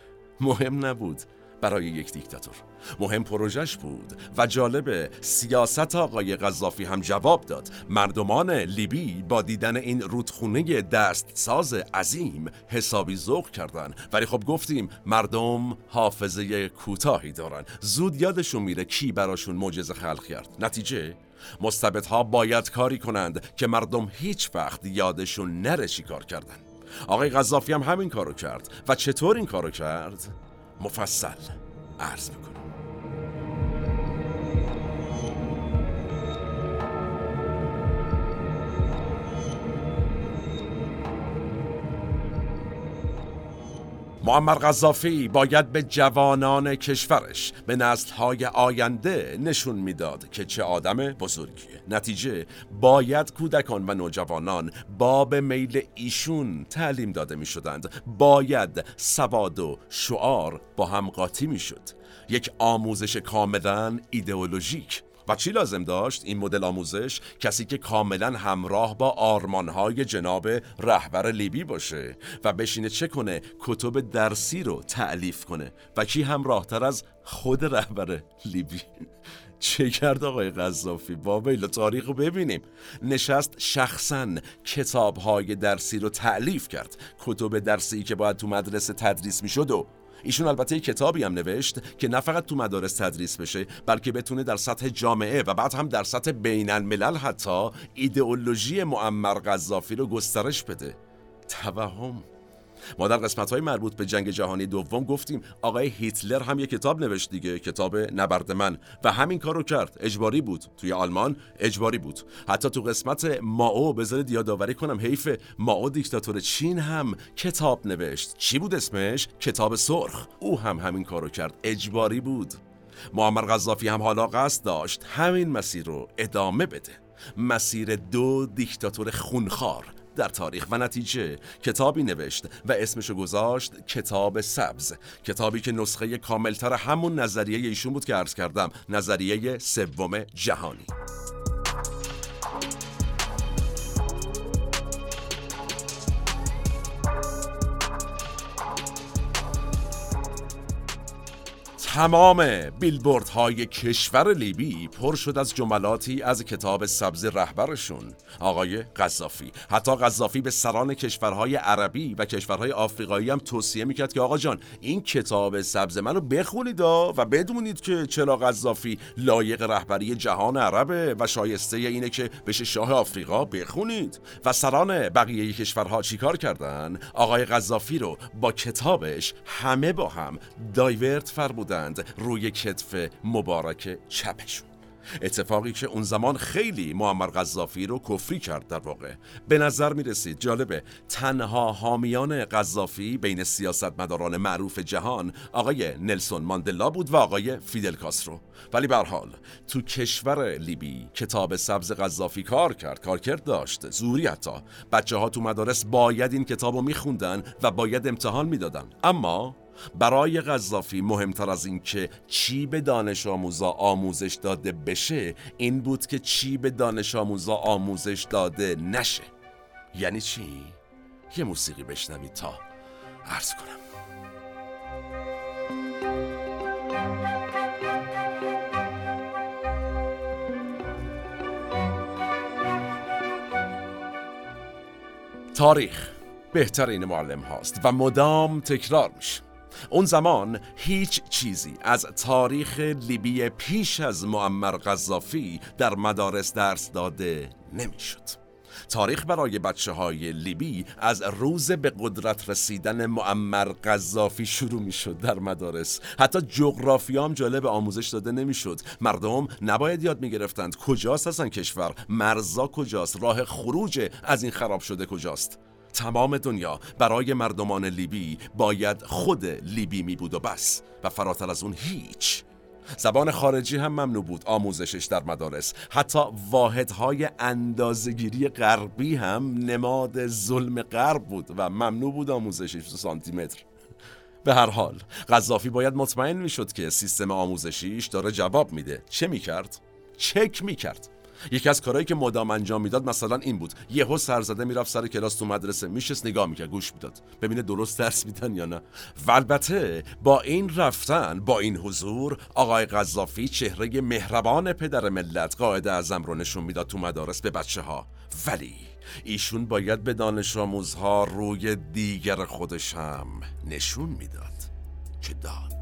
مهم نبود. برای یک دیکتاتور. مهم پروژش بود و جالب سیاست آقای قذافی هم جواب داد. مردمان لیبی با دیدن این رودخونه دستساز عظیم حسابی ذوق کردن. ولی خب گفتیم مردم حافظه کوتاهی دارن. زود یادشون میره کی براشون معجزه خلق کرد. نتیجه؟ مستبدها باید کاری کنند که مردم هیچ وقت یادشون نره چی کار کردن. آقای قذافی هم همین کارو کرد. و چطور این کارو کرد؟ مفصل عرض می‌کنم. معمر غذافی باید به جوانان کشورش به نسلهای آینده نشون می‌داد که چه آدم بزرگیه. نتیجه باید کودکان و نوجوانان باب میل ایشون تعلیم داده می شدند باید سواد و شعار با هم قاطی می شد یک آموزش کاملا ایدئولوژیک. و چی لازم داشت؟ این مدل آموزش کسی که کاملا همراه با آرمانهای جناب رهبر لیبی باشه و بشینه چه کنه؟ کتب درسی رو تعلیف کنه. و کی همراهتر از خود رهبر لیبی؟ چه کرد آقای قذافی؟ با ویلا تاریخ رو ببینیم. نشست شخصا کتاب درسی رو تعلیف کرد. کتب درسی که باید تو مدرسه تدریس می‌شد و ایشون البته کتابی هم نوشت که نه فقط تو مدارس تدریس بشه بلکه بتونه در سطح جامعه و بعد هم در سطح بین الملل حتی ایدئولوژی معمر قذافی رو گسترش بده. توهم. ما در قسمت های مربوط به جنگ جهانی دوم گفتیم آقای هیتلر هم یه کتاب نوشت دیگه کتاب نبرد من. و همین کارو کرد. اجباری بود. توی آلمان اجباری بود. حتی تو قسمت ماو بذارید یادآوری کنم حیف ماو دیکتاتور چین هم کتاب نوشت. چی بود اسمش؟ کتاب سرخ. او هم همین کارو کرد. اجباری بود. معمر غذافی هم حالا قصد داشت همین مسیر رو ادامه بده. مسیر دو دیکتاتور خونخوار. در تاریخ و نتیجه کتابی نوشت و اسمشو گذاشت کتاب سبز. کتابی که نسخه کاملتر همون نظریه ایشون بود که عرض کردم نظریه سوم جهانی. تمام بیلبورد های کشور لیبی پر شد از جملاتی از کتاب سبز رهبرشون. آقای قذافی. حتی قذافی به سران کشورهای عربی و کشورهای آفریقایی هم توصیه می‌کرد که آقا جان این کتاب سبز منو بخونید و بدونید که چرا قذافی لایق رهبری جهان عربه و شایسته اینه که بشه شاه آفریقا بخونید. و سران بقیه کشورها چیکار کردن؟ آقای قذافی رو با کتابش همه با هم دایورت فرمودن. روی کتف مبارک چپشون. اتفاقی که اون زمان خیلی معمر قذافی رو کفری کرد در واقع. به نظر می رسید جالبه تنها حامیان قذافی بین سیاستمداران معروف جهان آقای نلسون ماندلا بود و آقای فیدل کاسترو. ولی به حال تو کشور لیبی کتاب سبز قذافی کار کرد کارکرد داشت. زوری حتی. بچه ها تو مدارس باید این کتاب رو میخوندن و باید امتحان می‌دادن. اما برای قذافی مهمتر از این که چی به دانش آموزا آموزش داده بشه این بود که چی به دانش آموزا آموزش داده نشه. یعنی چی؟ یه موسیقی بشنوید تا عرض کنم. تاریخ بهترین معلم هاست و مدام تکرار میشه. اون زمان هیچ چیزی از تاریخ لیبی پیش از معمر قذافی در مدارس درس داده نمی‌شد. تاریخ برای بچه های لیبی از روز به قدرت رسیدن معمر قذافی شروع می شد در مدارس. حتی جغرافی هم جالب آموزش داده نمی‌شد. مردم نباید یاد می گرفتند کجاست اصلا کشور. مرزا کجاست؟ راه خروج از این خراب شده کجاست؟ تمام دنیا برای مردمان لیبی باید خود لیبی می بود و بس و فراتر از اون هیچ. زبان خارجی هم ممنوع بود آموزشش در مدارس. حتی واحدهای اندازگیری غربی هم نماد ظلم غرب بود و ممنوع بود آموزشش سانتی متر به هر حال قذافی باید مطمئن می‌شد که سیستم آموزشیش داره جواب میده. چه می‌کرد؟ چک می‌کرد. یکی از کارهایی که مدام انجام می‌داد مثلا این بود. یهو سرزده می‌رفت سر کلاس تو مدرسه. میشست نگاه می‌کرد گوش می‌داد. ببینه درست درس میدن یا نه. و البته با این رفتن با این حضور آقای قذافی چهره مهربان پدر ملت قاعده اعظم رو نشون می‌داد تو مدارس به بچه ها ولی ایشون باید به دانش آموزها روی دیگر خودش هم نشون می‌داد. که داد.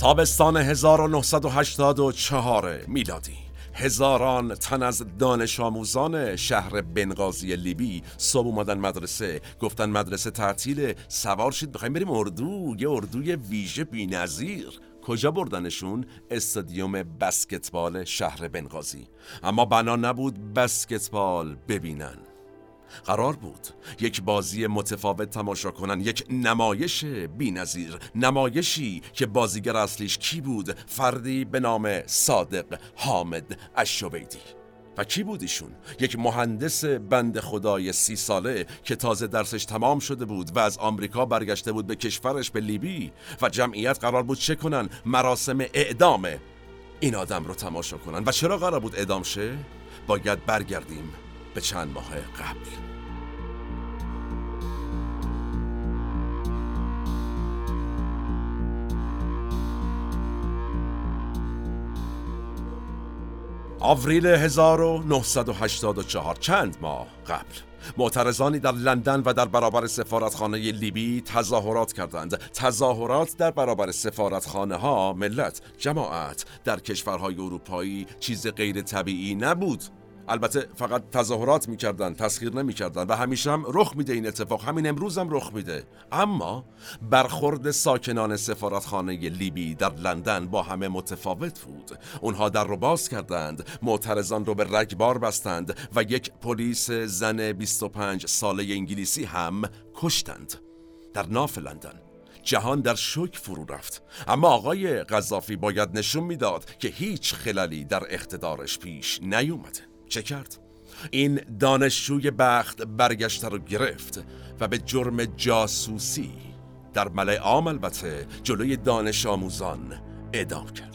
تابستان 1984 میلادی. هزاران تن از دانش آموزان شهر بنغازی لیبی صبح اومدن مدرسه گفتن مدرسه تعطیل. سوار شید. بخوایم بریم اردو یه اردوی ویژه بینظیر. کجا بردنشون؟ استادیوم بسکتبال شهر بنغازی. اما بنا نبود بسکتبال ببینن. قرار بود یک بازی متفاوت تماشا کنن یک نمایش بینظیر نمایشی که بازیگر اصلیش کی بود فردی به نام صادق حامد اشوبیدی و کی بود ایشون؟ یک مهندس بند خدای سی ساله که تازه درسش تمام شده بود و از آمریکا برگشته بود به کشورش به لیبی و جمعیت قرار بود چه کنن؟ مراسم اعدام این آدم رو تماشا کنن و چرا قرار بود اعدام شه؟ باید برگردیم به چند ماه قبل. آوریل 1984 چند ماه قبل. معترضانی در لندن و در برابر سفارتخانه لیبی تظاهرات کردند. تظاهرات در برابر سفارتخانه ها ملت جماعت. در کشورهای اروپایی چیز غیر طبیعی نبود. البته فقط تظاهرات می‌کردن تسخیر نمی‌کردن و همیشه هم رخ میده این اتفاق. همین امروز هم رخ میده. اما برخورد ساکنان سفارتخانه لیبی در لندن با همه متفاوت بود. اونها در رو باز کردند معترضان رو به رگبار بستند و یک پلیس زن 25 ساله انگلیسی هم کشتند. در ناف لندن جهان در شوک فرو رفت. اما آقای قذافی باید نشون می‌داد که هیچ خلالی در اقتدارش پیش نیومده. چه کرد؟ این دانشجوی بخت برگشته رو گرفت و به جرم جاسوسی در ملع عام البته جلوی دانش آموزان اعدام کرد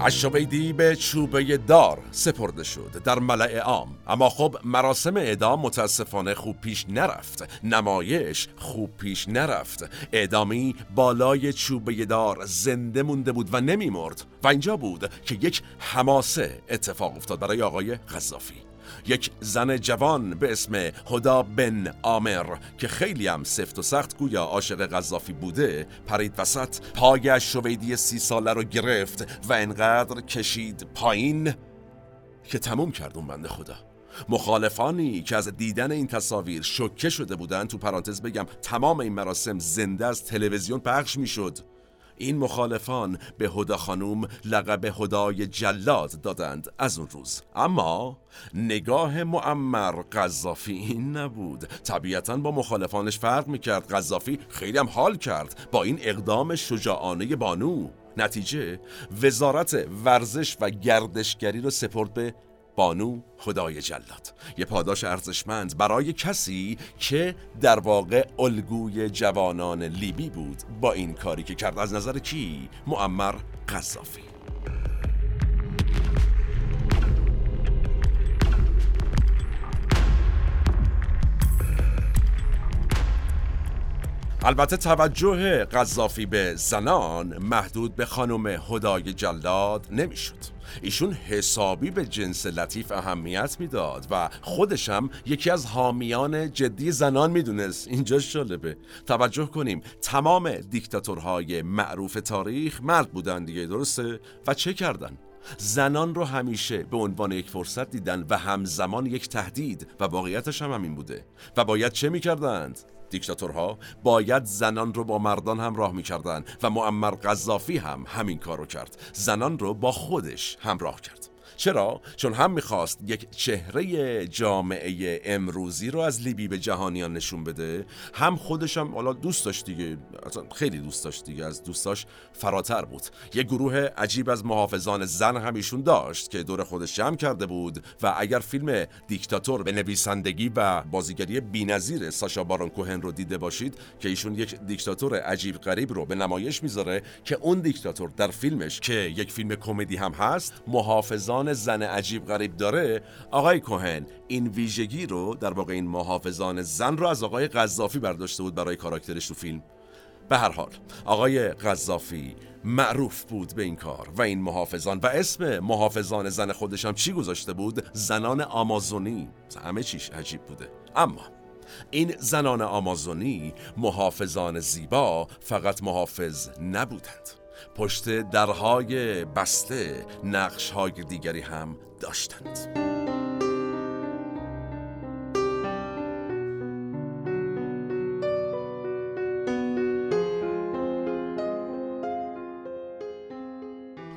اشوبیدی به چوبه دار سپرده شد در ملع عام. اما خب مراسم اعدام متاسفانه خوب پیش نرفت. نمایش خوب پیش نرفت. اعدامی بالای چوبه دار زنده مونده بود و نمیمرد. و اینجا بود که یک حماسه اتفاق افتاد برای آقای غذافی یک زن جوان به اسم هدا بن آمر که خیلی هم سفت و سخت گویا عاشق غذافی بوده پرید وسط پای شویدی سی ساله رو گرفت و انقدر کشید پایین که تموم کرد اون بنده خدا. مخالفانی که از دیدن این تصاویر شکه شده بودن تو پرانتز بگم تمام این مراسم زنده از تلویزیون پخش می‌شد. این مخالفان به هدا خانوم لقب هدای جلاد دادند از اون روز. اما نگاه معمر قذافی این نبود. طبیعتا با مخالفانش فرق می‌کرد. قذافی خیلی هم حال کرد با این اقدام شجاعانه بانو. نتیجه وزارت ورزش و گردشگری رو سپرد به بانو خدای جلاد. یه پاداش ارزشمند برای کسی که در واقع الگوی جوانان لیبی بود با این کاری که کرد. از نظر کی؟ معمر قذافی. البته توجه قذافی به زنان محدود به خانم هدای جلاد نمی‌شد. ایشون حسابی به جنس لطیف اهمیت می‌داد و خودشم یکی از حامیان جدی زنان می‌دونست. اینجا جالبه توجه کنیم. تمام دیکتاتورهای معروف تاریخ مرد بودن دیگه درسته؟ و چه کردن؟ زنان رو همیشه به عنوان یک فرصت دیدن و همزمان یک تهدید و واقعیتش هم همین بوده. و باید چه می‌کردند؟ دیکتاتورها باید زنان رو با مردان همراه می‌کردند و معمر قذافی هم همین کارو کرد. زنان رو با خودش همراه کرد. چرا؟ چون هم می‌خواست یک چهره جامعه امروزی رو از لیبی به جهانیان نشون بده. هم خودش هم حالا دوست داشت دیگه خیلی دوست داشت دیگه از دوستاش فراتر بود. یک گروه عجیب از محافظان زن هم ایشون داشت که دور خودش جمع کرده بود. و اگر فیلم دیکتاتور به نویسندگی و بازیگری بی‌نظیر ساشا بارون کوهن رو دیده باشید که ایشون یک دیکتاتور عجیب غریب رو به نمایش می‌ذاره که اون دیکتاتور در فیلمش که یک فیلم کمدی هم هست محافظان زن عجیب غریب داره آقای کوهن این ویژگی رو در واقع این محافظان زن رو از آقای قذافی برداشته بود برای کاراکترش تو فیلم. به هر حال آقای قذافی معروف بود به این کار و این محافظان و اسم محافظان زن خودش هم چی گذاشته بود؟ زنان آمازونی. همه چیش عجیب بوده. اما این زنان آمازونی محافظان زیبا فقط محافظ نبودند. پشت درهای بسته نقشهای دیگری هم داشتند.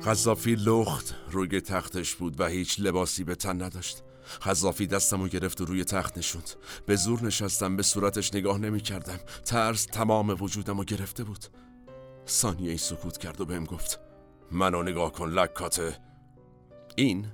قذافی لخت روی تختش بود و هیچ لباسی به تن نداشت. قذافی دستمو گرفت و روی تخت نشوند. به زور نشستم به صورتش نگاه نمی کردم ترس تمام وجودمو گرفته بود. ثانیه ای سکوت کرد و بهم گفت منو نگاه کن لکاته. این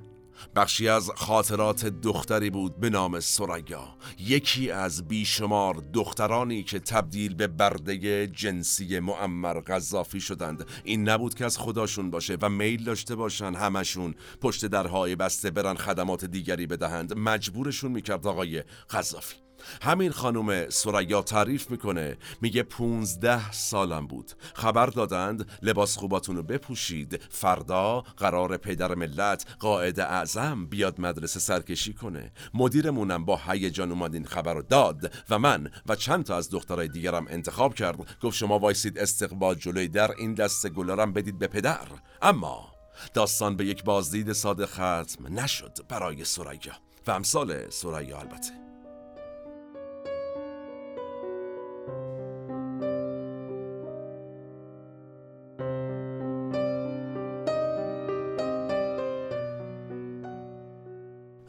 بخشی از خاطرات دختری بود به نام سریا یکی از بیشمار دخترانی که تبدیل به برده جنسی معمر قذافی شدند. این نبود که از خداشون باشه و میل داشته باشن همشون پشت درهای بسته برن خدمات دیگری بدهند. مجبورشون می‌کرد آقای قذافی. همین خانم سریا تعریف می‌کنه. میگه پونزده سالم بود. خبر دادند لباس خوباتون رو بپوشید. فردا قرار پدر ملت قاعد اعظم بیاد مدرسه سرکشی کنه. مدیرمونم با هیجان اومد این خبر رو داد و من و چند تا از دخترای دیگرم انتخاب کرد. گفت شما وایسید استقبال جلوی در این دست گلارم بدید به پدر. اما داستان به یک بازدید ساده ختم نشد برای سریا و امثال سریا البته.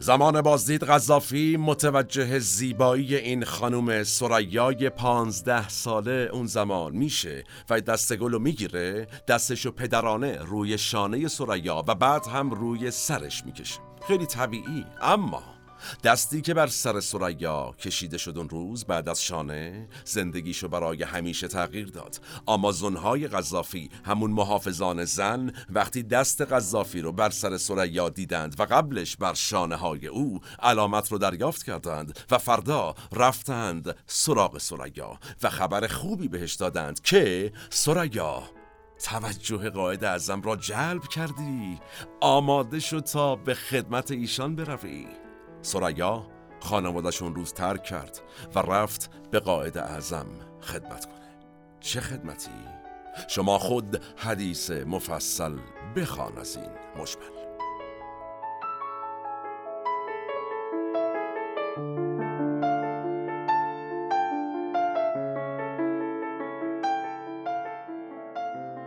زمان بازدید غذافی متوجه زیبایی این خانوم سریای پانزده ساله اون زمان میشه و دستگلو می‌گیره دستشو پدرانه روی شانه سریا و بعد هم روی سرش می‌کشه. خیلی طبیعی اما دستی که بر سر سریا کشیده شد اون روز بعد از شانه زندگیشو برای همیشه تغییر داد. آمازونهای قذافی همون محافظان زن وقتی دست قذافی رو بر سر سریا دیدند و قبلش بر شانه های او علامت رو دریافت کردند و فردا رفتند سراغ سریا و خبر خوبی بهش دادند که سریا توجه قاعد اعظم را جلب کردی. آماده شد تا به خدمت ایشان بروی. سریا خانوادشون روز ترک کرد و رفت به قاعد اعظم خدمت کنه چه خدمتی؟ شما خود حدیث مفصل بخوان از این مجمل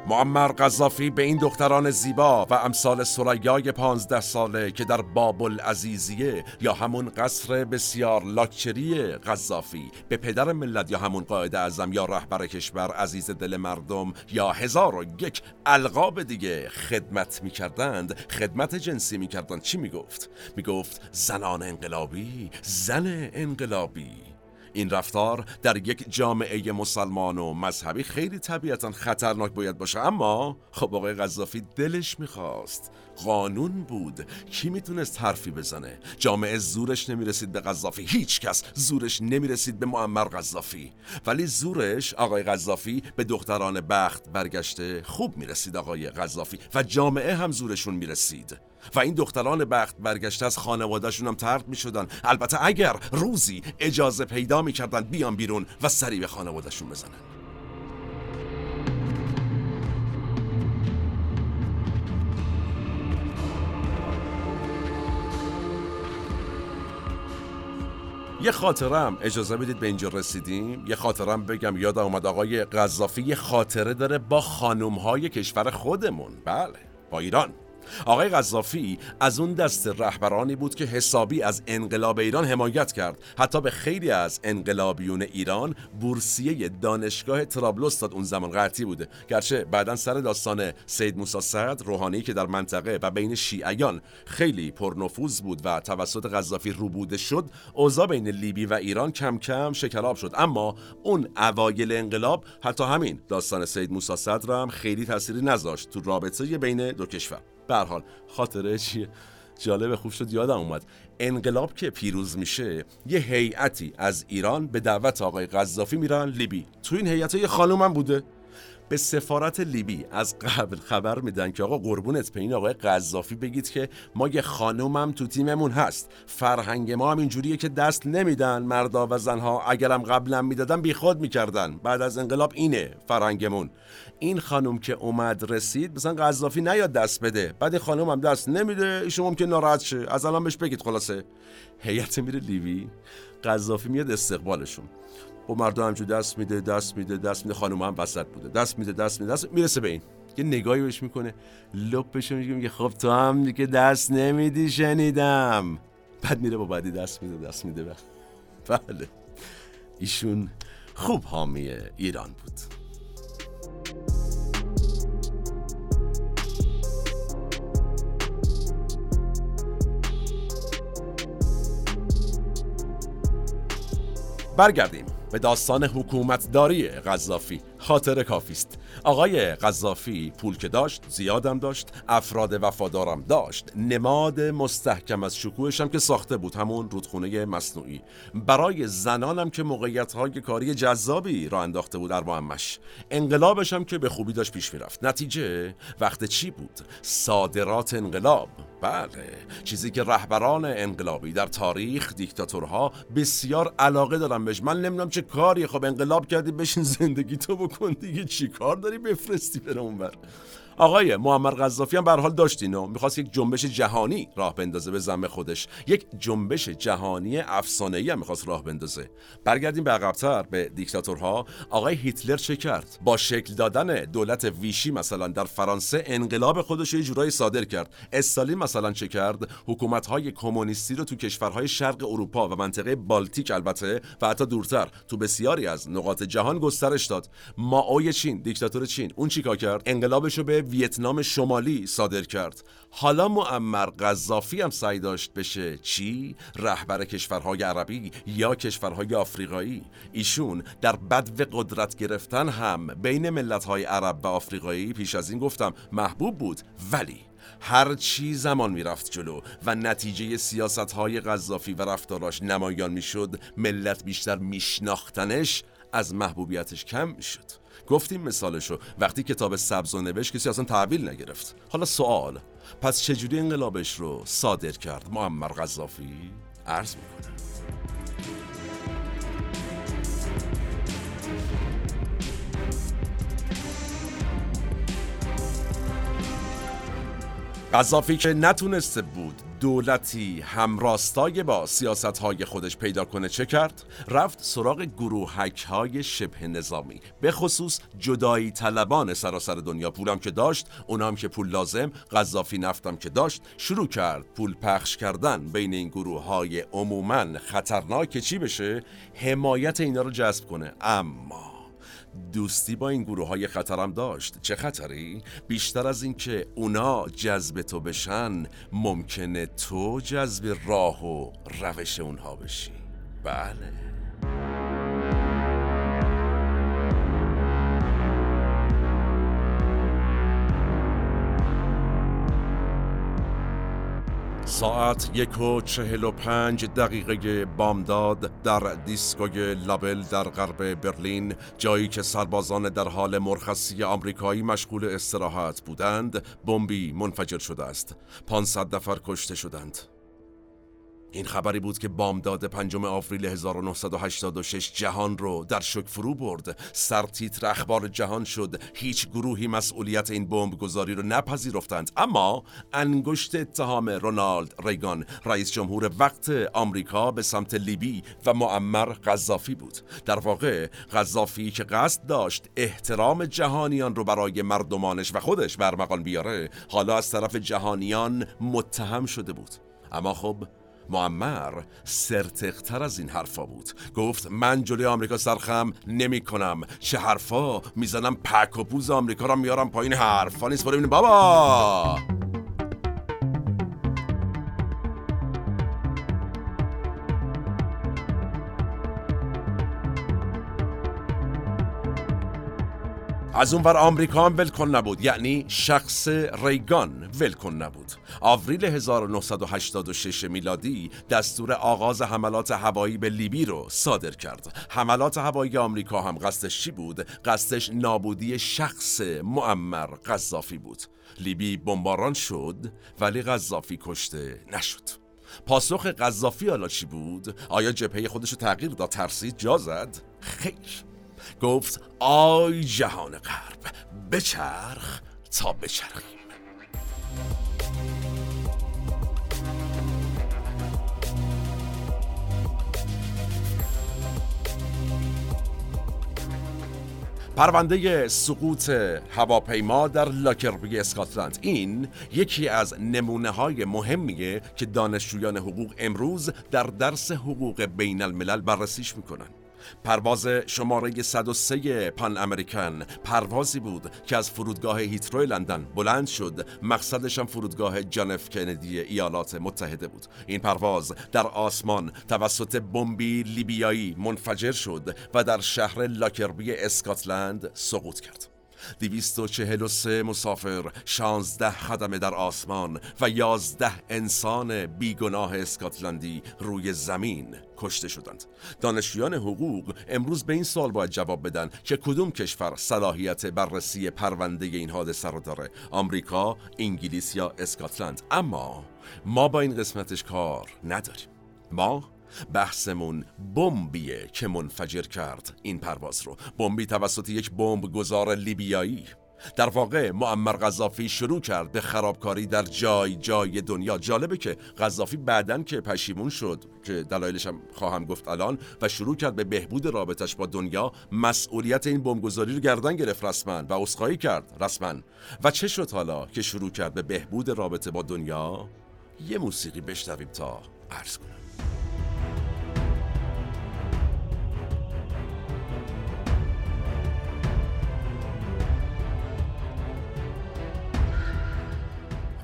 معمر قذافی به این دختران زیبا و امثال سریای پانزده ساله که در بابل عزیزیه یا همون قصر بسیار لاکچری قذافی به پدر ملت یا همون قائد اعظم یا رهبر کشور عزیز دل مردم یا هزار و یک القاب دیگه خدمت می‌کردند خدمت جنسی می‌کردند چی می‌گفت؟ می‌گفت زنان انقلابی زن انقلابی این رفتار در یک جامعه مسلمان و مذهبی خیلی طبیعتا خطرناک باید باشه. اما خب آقای قذافی دلش می‌خواست قانون بود. کی می‌تونست حرفی بزنه؟ جامعه زورش نمی‌رسید به قذافی. هیچ کس. زورش نمی‌رسید به معمر قذافی. ولی زورش آقای قذافی به دختران بخت برگشته خوب می‌رسید آقای قذافی و جامعه هم زورشون می‌رسید. و این دختران بخت برگشته از خانوادهشون هم ترد می شدن البته اگر روزی اجازه پیدا می کردن بیان بیرون و سری به خانوادهشون بزنن. یه خاطرم. اجازه بدید به اینجا رسیدیم. یه خاطرم بگم. یاد اومد آقای قذافی یه خاطره داره با خانوم های کشور خودمون. بله. با ایران. آقای قذافی از اون دست رهبرانی بود که حسابی از انقلاب ایران حمایت کرد. حتی به خیلی از انقلابیون ایران بورسیه دانشگاه ترابلوس داد. اون زمان قطعی بوده. گرچه بعدا سر داستان سید موسی سعد روحانی که در منطقه و بین شیعیان خیلی پرنفوذ بود و توسط قذافی روبوده شد اوضاع بین لیبی و ایران کم کم شکلاب شد. اما اون اوایل انقلاب حتی همین داستان سید موسی را هم خیلی تأثیری نذاشت تو رابطه بین دو کشور. به حال خاطره چیه جالب خوب شد یادم اومد. انقلاب که پیروز میشه یه هیئتی از ایران به دعوت آقای قذافی میرن لیبی. تو این هیئت یه خانومم بوده. به سفارت لیبی از قبل خبر میدن که آقا قربونت به این آقای قذافی بگید که ما یه خانومم تو تیممون هست. فرهنگ ما هم اینجوریه که دست نمیدن مردا و زنها. اگرم قبلا می‌دادن بیخود می‌کردن. بعد از انقلاب اینه فرهنگمون. این خانم که اومد رسید مثلا قذافی نیاد دست بده. بعد این خانم هم دست نمیده. ایشون ممکن ناراحت شه از الان بهش بگید خلاصه. هیئت میره لیبی قذافی میاد استقبالشون. و مردم همجور دست میده دست میده دست میده. خانم هم وسط بوده. دست میده دست میده. دست می‌رسه به این. یه نگاهی بهش می‌کنه. لپش میگه میگه خب تو هم دیگه دست نمیدی شنیدم. بعد میره با بعدی دست میده دست میده. بله. ایشون خوب حامی ایران بود. برگردیم. به داستان حکومتداری قذافی خاطر کافی است. آقای قذافی پول که داشت زیادم داشت. افراد وفادارم داشت. نماد مستحکم از شکوهش هم که ساخته بود. همون رودخونه مصنوعی. برای زنانم که موقعیت های کاری جذابی را انداخته بود در معمش انقلابش هم که به خوبی داشت پیش می‌رفت. نتیجه وقت چی بود؟ صادرات انقلاب. بله. چیزی که رهبران انقلابی در تاریخ دیکتاتورها بسیار علاقه دارن بهش. من نمی‌دونم چه کاری. خب انقلاب کردی بشین زندگی تو بکن دیگه. چی کار داری بفرستی بره اونور آقای معمر قذافی هم به حال داشت اینو می‌خواست یک جنبش جهانی راه بندازه به زم خودش. یک جنبش جهانی ای هم می‌خواست راه بندازه. برگردیم به عقبتر به دیکتاتورها. آقای هیتلر چه کرد؟ با شکل دادن دولت ویشی مثلا در فرانسه انقلاب خودش یه جورایی صادر کرد. استالین مثلا چه کرد؟ حکومت های کمونیستی رو تو کشورهای شرق اروپا و منطقه بالتیک البته و حتی دورتر تو بسیاری از نقاط جهان گسترش داد. ماوی چین دیکتاتور چین اون چیکار کرد؟ انقلابش رو به ویتنام شمالی صادر کرد. حالا معمر قذافی هم سعی داشت بشه چی؟ رهبر کشورهای عربی یا کشورهای آفریقایی؟ ایشون در بد قدرت گرفتن هم بین ملتهای عرب و آفریقایی پیش از این گفتم محبوب بود. ولی هر چی زمان می‌رفت جلو و نتیجه سیاست های غذافی و رفتاراش نمایان می‌شد ملت بیشتر میشناختنش از محبوبیتش کم می‌شد. گفتیم مثالشو. وقتی کتاب سبز و نوشت کسی اصلا تحویل نگرفت. حالا سوال پس چجوری انقلابش رو صادر کرد؟ معمر قذافی عرض می‌کنه. قذافی که نتونسته بود دولتی همراستای با سیاست های خودش پیدا کنه چه کرد؟ رفت سراغ گروهک های شبه نظامی. به خصوص جدایی طلبان سراسر دنیا. پولم که داشت اونام که پول لازم قذافی نفتم که داشت. شروع کرد پول پخش کردن بین این گروه های عموما. خطرناک چی بشه؟ حمایت اینا رو جذب کنه. اما دوستی با این گروه های خطرم داشت. چه خطری؟ بیشتر از اینکه اونا جذب تو بشن ممکنه تو جذب راه و روش اونها بشی. بله. ساعت یک و چهل و پنج دقیقه بامداد در دیسکوی لابل در غرب برلین جایی که سربازان در حال مرخصی آمریکایی مشغول استراحت بودند بمبی منفجر شده است. 500 نفر کشته شدند. این خبری بود که بامداد پنجم آوریل 1986 جهان رو در شک فرو برد. سرتیتر اخبار جهان شد. هیچ گروهی مسئولیت این بمب گذاری رو نپذیرفتند. اما انگشت اتهام رونالد ریگان رئیس جمهور وقت آمریکا به سمت لیبی و معمر قذافی بود. در واقع قذافی که قصد داشت احترام جهانیان رو برای مردمانش و خودش برمغان بیاره حالا از طرف جهانیان متهم شده بود. اما خب معمر سرتقتر از این حرفا بود. گفت من جلوی آمریکا سرخم نمی کنم چه حرفا؟ می‌زنم پک و پوز آمریکا را میارم پایین. حرفا نیست. برو بابا! از اونور آمریکا هم ولکن نبود. یعنی شخص ریگان ولکن نبود. آوریل 1986 میلادی دستور آغاز حملات هوایی به لیبی رو صادر کرد. حملات هوایی آمریکا هم قصدش چی بود؟ قصدش نابودی شخص معمر قذافی بود. لیبی بمباران شد ولی قذافی کشته نشد. پاسخ قذافی حالا چی بود؟ آیا جبهه خودش رو تغییر داد؟ ترسید؟ جا زد؟ خیر. گفت آی جهان غرب بچرخ تا بچرخیم. پرونده سقوط هواپیما در لاکربی اسکاتلند. این یکی از نمونه های مهمیه که دانشجویان حقوق امروز در درس حقوق بین الملل بررسیش می‌کنن پرواز شماره 103 پان امریکن. پروازی بود که از فرودگاه هیتروی لندن بلند شد. مقصدش فرودگاه جانف کندی ایالات متحده بود. این پرواز در آسمان توسط بمبی لیبیایی منفجر شد و در شهر لاکربی اسکاتلند سقوط کرد. 243 مسافر 16 خدمه در آسمان و 11 انسان بیگناه اسکاتلندی روی زمین کشته شدند. دانشجویان حقوق امروز به این سال باید جواب بدن که کدوم کشور صلاحیت بررسی پرونده این حادثه رو داره آمریکا، انگلیس یا اسکاتلند؟ اما ما با این قسمتش کار نداریم. ما بحثمون بمبیه که منفجر کرد این پرواز رو. بمبی توسط یک بمب گذار لیبیایی. در واقع معمر قذافی شروع کرد به خرابکاری در جای جای دنیا. جالبه که قذافی بعدن که پشیمون شد که دلایلش هم خواهم گفت الان و شروع کرد به بهبود رابطش با دنیا مسئولیت این بمبگذاری رو گردن گرفت رسما و عذرخواهی کرد رسما. و چه شد حالا که شروع کرد به بهبود رابطه با دنیا؟ یه موسیقی بشنویم تا عرض کنم.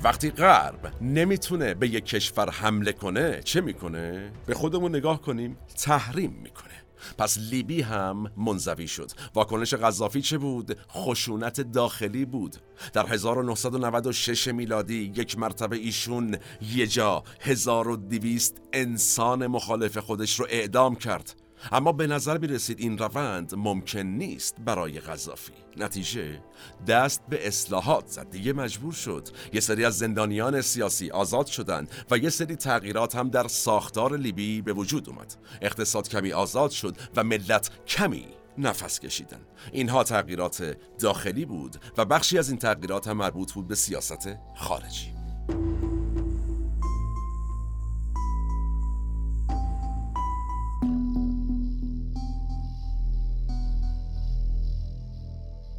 وقتی غرب نمی‌تونه به یک کشور حمله کنه چه می‌کنه؟ به خودمون نگاه کنیم تحریم می‌کنه. پس لیبی هم منزوی شد. واکنش قذافی چه بود؟ خشونت داخلی بود. در 1996 میلادی یک مرتبه ایشون یه جا 1200 انسان مخالف خودش رو اعدام کرد. اما به نظر می رسید این روند ممکن نیست برای غذافی نتیجه دست به اصلاحات زد. دیگه مجبور شد. یه سری از زندانیان سیاسی آزاد شدند و یه سری تغییرات هم در ساختار لیبی به وجود اومد. اقتصاد کمی آزاد شد و ملت کمی نفس کشیدن. اینها تغییرات داخلی بود و بخشی از این تغییرات هم مربوط بود به سیاست خارجی.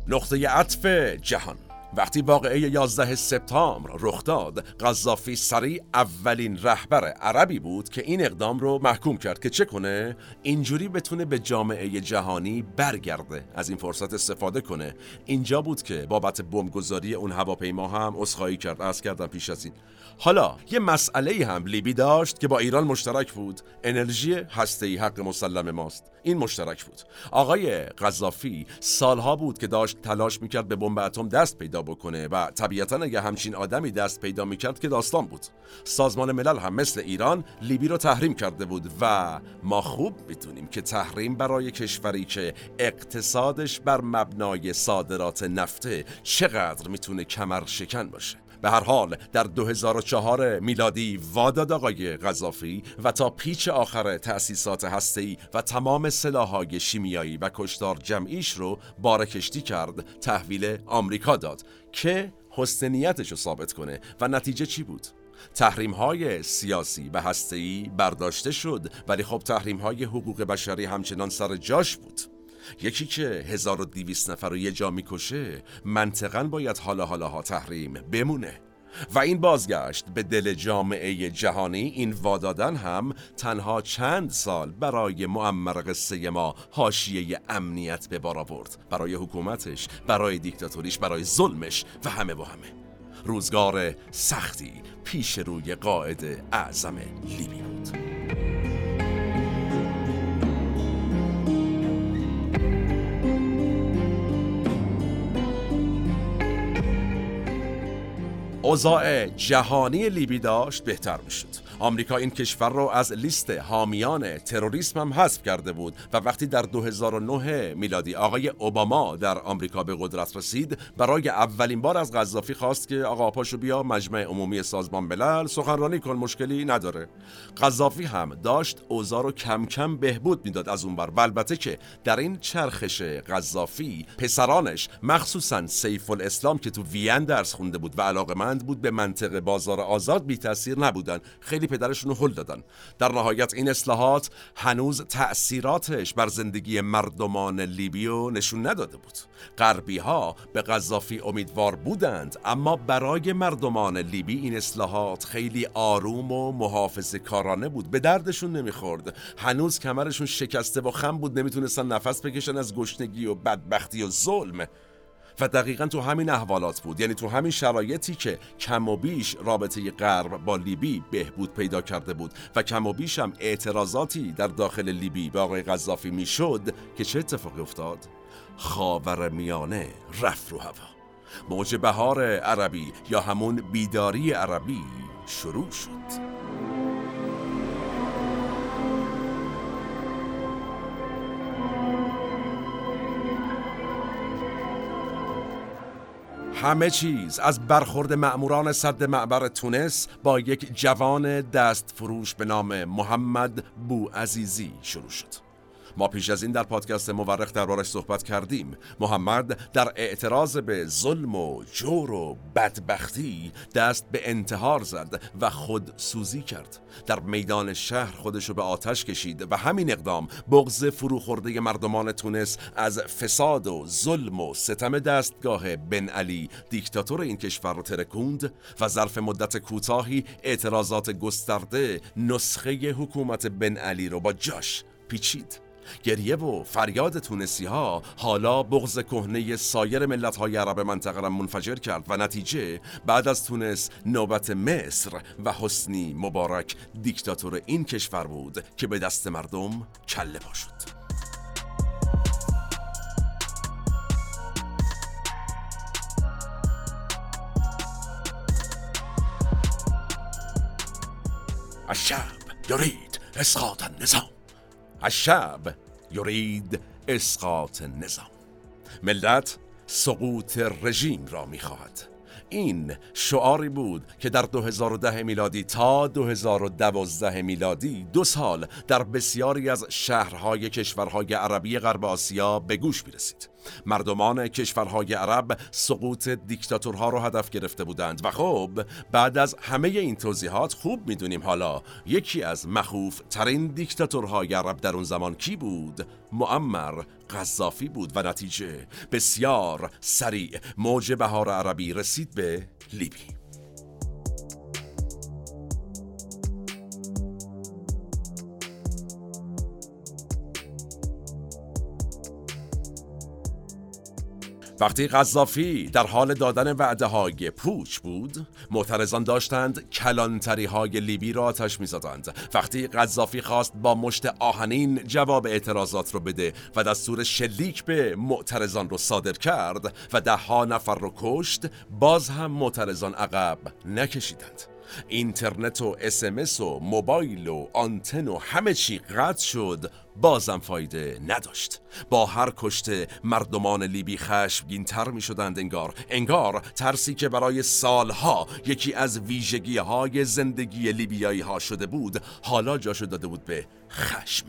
نقطه عطف جهان. وقتی واقعه 11 سپتامبر رخ داد قذافی سریع اولین رهبر عربی بود که این اقدام رو محکوم کرد که چه کنه؟ اینجوری بتونه به جامعه جهانی برگرده. از این فرصت استفاده کنه. اینجا بود که بابت بمبگذاری اون هواپیما هم اسخایی کرد. از کردم پیش از این. حالا یه مسئله هم لیبی داشت که با ایران مشترک بود. انرژی هسته‌ای حق مسلم ماست. این مشترک بود. آقای قذافی سالها بود که داشت تلاش می‌کرد به بمب اتم دست پیدا بکنه و طبیعتا اگه همچین آدمی دست پیدا می‌کرد که داستان بود. سازمان ملل هم مثل ایران لیبی رو تحریم کرده بود و ما خوب می‌دونیم که تحریم برای کشوری که اقتصادش بر مبنای صادرات نفته چقدر می‌تونه کمر شکن باشه. به هر حال در 2004 میلادی واداد آقای غذافی و تا پیچ آخر تأسیسات هسته‌ای و تمام سلاحهای شیمیایی و کشتار جمعیش رو بارکشتی کرد تحویل آمریکا داد که حسنیتش رو ثابت کنه و نتیجه چی بود؟ تحریم های سیاسی و هسته‌ای برداشته شد ولی خب تحریم های حقوق بشری همچنان سر جاش بود یکی که 1200 نفر رو یه جا می‌کشه منطقا باید حالا حالاها تحریم بمونه. و این بازگشت به دل جامعه جهانی این وادادن هم تنها چند سال برای معمر قصه ما حاشیه امنیت به بار آورد. برای حکومتش برای دیکتاتوریش برای ظلمش و همه و همه. روزگار سختی پیش روی قاعد اعظم لیبی بود. اوضاع جهانی لیبی داشت بهتر می‌شد. آمریکا این کشور را از لیست حامیان تروریسم هم حذف کرده بود و وقتی در 2009 میلادی آقای اوباما در آمریکا به قدرت رسید برای اولین بار از قذافی خواست که آقا پاشو بیا مجمع عمومی سازمان ملل سخنرانی کن مشکلی نداره. قذافی هم داشت اوضاع رو کم کم بهبود می‌داد از اون بر البته که در این چرخش قذافی پسرانش مخصوصا سیف الاسلام که تو وین درس خونده بود و علاقمند بود به منطقه بازار آزاد بی تاثیر نبودن. خیلی پدرشون رو دادن. در نهایت این اصلاحات هنوز تأثیراتش بر زندگی مردمان لیبیو نشون نداده بود. غربی ها به قذافی امیدوار بودند اما برای مردمان لیبی این اصلاحات خیلی آروم و محافظ کارانه بود. به دردشون نمی‌خورد. هنوز کمرشون شکسته و خم بود نمی‌تونستن نفس بکشن از گشنگی و بدبختی و ظلم. و دقیقا تو همین احوالات بود. یعنی تو همین شرایطی که کم و بیش رابطه غرب با لیبی بهبود پیدا کرده بود و کم و بیش هم اعتراضاتی در داخل لیبی به آقای قذافی می‌شد که چه اتفاقی افتاد؟ خاور میانه رفت رو هوا. موج بهار عربی یا همون بیداری عربی شروع شد. همه چیز از برخورد معموران صد معبر تونس با یک جوان دست فروش به نام محمد بو عزیزی شروع شد. ما پیش از این در پادکست مورخ دربارش صحبت کردیم. محمد در اعتراض به ظلم و جور و بدبختی دست به انتحار زد و خود سوزی کرد. در میدان شهر خودشو به آتش کشید و همین اقدام بغض فروخورده مردمان تونس از فساد و ظلم و ستم دستگاه بن علی دیکتاتور این کشور را ترکوند و ظرف مدت کوتاهی اعتراضات گسترده نسخه حکومت بن علی رو با جاش پیچید. گریه و فریاد تونسی ها حالا بغض کهنه سایر ملت های عرب منطقه را منفجر کرد و نتیجه بعد از تونس نوبت مصر و حسنی مبارک دیکتاتور این کشور بود که به دست مردم کله پا شد. الشعب يريد اسقاط النظام. الشعب یرید اسقاط نظام ملت سقوط رژیم را می‌خواهد این شعاری بود که در 2010 میلادی تا 2012 میلادی دو سال در بسیاری از شهرهای کشورهای عربی غرب آسیا به گوش می رسید. مردمان کشورهای عرب سقوط دیکتاتورها رو هدف گرفته بودند و خب بعد از همه این توضیحات خوب می‌دونیم حالا یکی از مخوف ترین دیکتاتورهای عرب در اون زمان کی بود؟ معمر قذافی بود و نتیجه بسیار سریع موج بهار عربی رسید به لیبی وقتی قذافی در حال دادن وعده های پوچ بود معترضان داشتند کلانتری های لیبی را آتش می‌زدند. وقتی قذافی خواست با مشت آهنین جواب اعتراضات رو بده و دستور شلیک به معترضان رو صادر کرد و ده ها نفر رو کشت باز هم معترضان عقب نکشیدند. اینترنت و اسمس و موبایل و آنتن و همه چی قطع شد بازم فایده نداشت. با هر کشته مردمان لیبی خشمگین تر می شدند انگار. انگار ترسی که برای سالها یکی از ویژگی های زندگی لیبیایی ها شده بود حالا جاشو داده بود به خشم.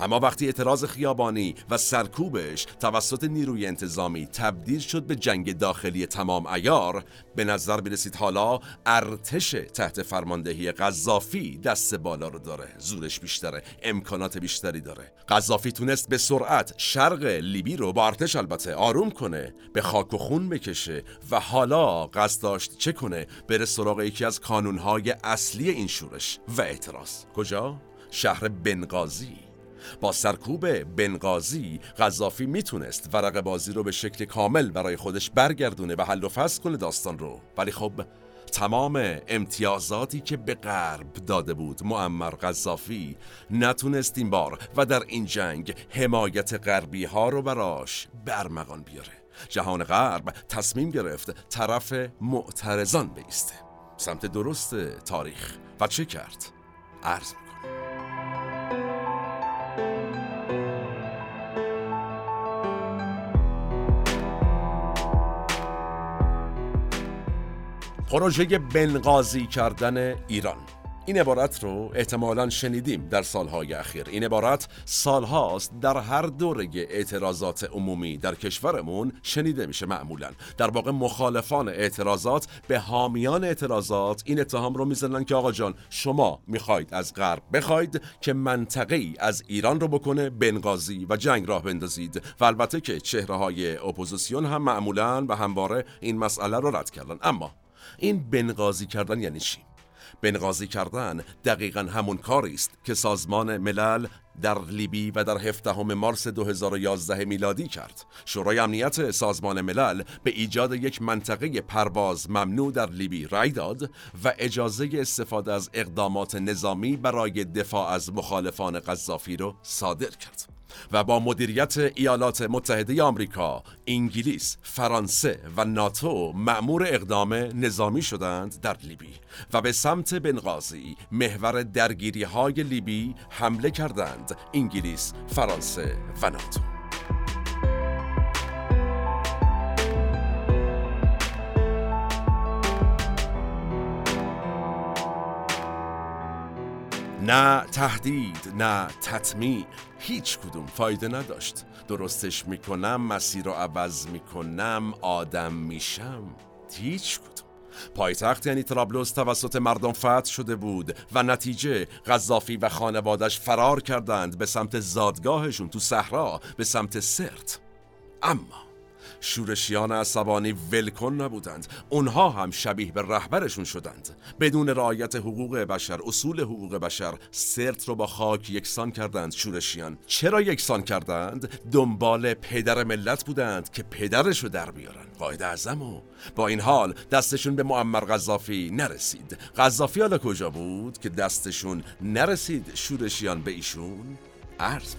اما وقتی اعتراض خیابانی و سرکوبش توسط نیروی انتظامی تبدیل شد به جنگ داخلی تمام ایار به نظر برسید حالا ارتش تحت فرماندهی قذافی دست بالا رو داره زورش بیشتره امکانات بیشتری داره. قذافی تونست به سرعت شرق لیبی رو با ارتش البته آروم کنه به خاک و خون بکشه و حالا قصد داشت چه کنه بره سراغ یکی از کانونهای اصلی این شورش. و اعتراض. کجا؟ شهر بنغازی. با سرکوب بنغازی قذافی می‌تونست ورق بازی رو به شکل کامل برای خودش برگردونه و حل و فصل کنه داستان رو. ولی خب تمام امتیازاتی که به غرب داده بود معمر قذافی نتونست این بار و در این جنگ حمایت غربی ها رو براش برمغان بیاره. جهان غرب تصمیم گرفت طرف معترضان بیسته. سمت درست تاریخ. و چه کرد؟ عرض پروژه بنغازی کردن ایران. این عبارت رو احتمالا شنیدیم در سالهای اخیر. این عبارت سالهاست در هر دوره اعتراضات عمومی در کشورمون شنیده میشه معمولا. در واقع مخالفان اعتراضات به حامیان اعتراضات این اتهام رو می‌زنن که آقا جان شما می‌خواید از غرب بخواید که منطقه ای از ایران رو بکنه بنغازی و جنگ راه بندازید. و البته که چهره های اپوزیسیون هم معمولا و همواره این مسئله رو رد کردن. اما این بنغازی کردن یعنی چی؟ بنغازی کردن دقیقا همون کاری است که سازمان ملل در لیبی و در 17 مارس 2011 میلادی کرد. شورای امنیت سازمان ملل به ایجاد یک منطقه پرواز ممنوع در لیبی رای داد و اجازه استفاده از اقدامات نظامی برای دفاع از مخالفان قذافی را صادر کرد. و با مدیریت ایالات متحده آمریکا، انگلیس، فرانسه و ناتو مأمور اقدام نظامی شدند در لیبی و به سمت بنغازی محور درگیری های لیبی حمله کردند انگلیس، فرانسه و ناتو. نه تهدید نه تطمیع هیچ کدوم فایده نداشت. درستش می‌کنم مسیر رو عوض می‌کنم آدم میشم. هیچ کدوم. پایتخت یعنی ترابلوس توسط مردم فتح شده بود و نتیجه قذافی و خانوادش فرار کردند به سمت زادگاهشون تو صحرا به سمت سرت. اما شورشیان عصبانی ولکن نبودند. اونها هم شبیه به رهبرشون شدند. بدون رعایت حقوق بشر اصول حقوق بشر سرت رو با خاک یکسان کردند شورشیان چرا یکسان کردند؟ دنبال پدر ملت بودند که پدرش رو در بیارن. قاید اعظم و با این حال دستشون به معمر قذافی نرسید. قذافی حالا کجا بود که دستشون نرسید؟ شورشیان به ایشون؟ عرض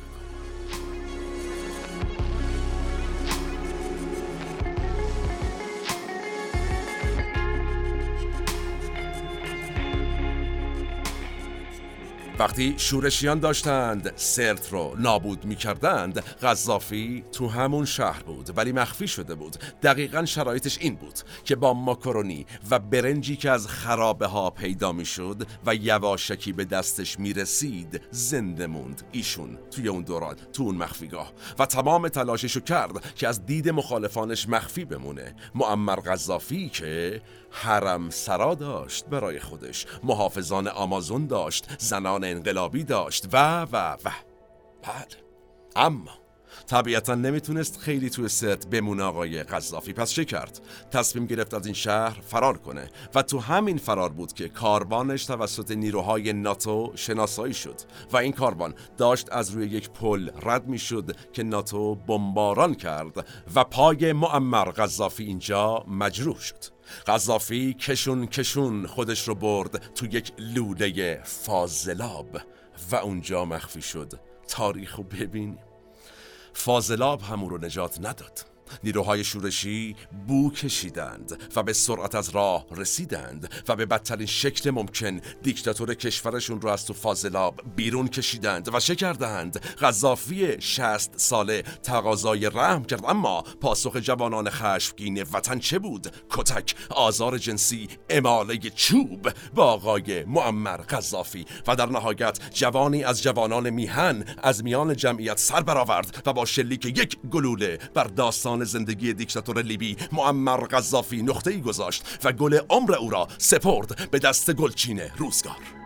وقتی شورشیان داشتند سرت رو نابود می کردند غذافی تو همون شهر بود ولی مخفی شده بود. دقیقا شرایطش این بود که با ماکرونی و برنجی که از خرابه ها پیدا می شد و یواشکی به دستش می رسید زنده موند. ایشون توی اون دوران تو اون مخفیگاه. و تمام تلاششو کرد که از دید مخالفانش مخفی بمونه. معمر غذافی که حرم سرا داشت برای خودش. محافظان آمازون داشت. زنان انقلابی داشت. و و و. بله. اما طبیعتا نمی‌تونست خیلی توی ست بمونه آقای قذافی. پس چه کرد؟ تصمیم گرفت از این شهر فرار کنه. و تو همین فرار بود که کاروانش توسط نیروهای ناتو شناسایی شد. و این کاروان داشت از روی یک پل رد می‌شد که ناتو بمباران کرد و پای معمر قذافی اینجا مجروح شد. قذافی کشون کشون خودش رو برد تو یک لوله فاضلاب و اونجا مخفی شد. تاریخ رو ببینیم. فاضلاب همون رو نجات نداد. نیروهای شورشی بو کشیدند و به سرعت از راه رسیدند و به بدترین شکل ممکن دیکتاتور کشورشون رو از تو فاضلاب بیرون کشیدند و چه کردند غذافی شست ساله تقاضای رحم کرد. اما پاسخ جوانان خشمگین وطن چه بود؟ کتک آزار جنسی اماله چوب با آقای معمر غذافی و در نهایت جوانی از جوانان میهن از میان جمعیت سر برآورد و با شلیک یک گلوله بر داستان زندگی دیکتاتور لیبی معمر قذافی نقطه ای گذاشت و گل عمر او را سپرد به دست گلچین روزگار.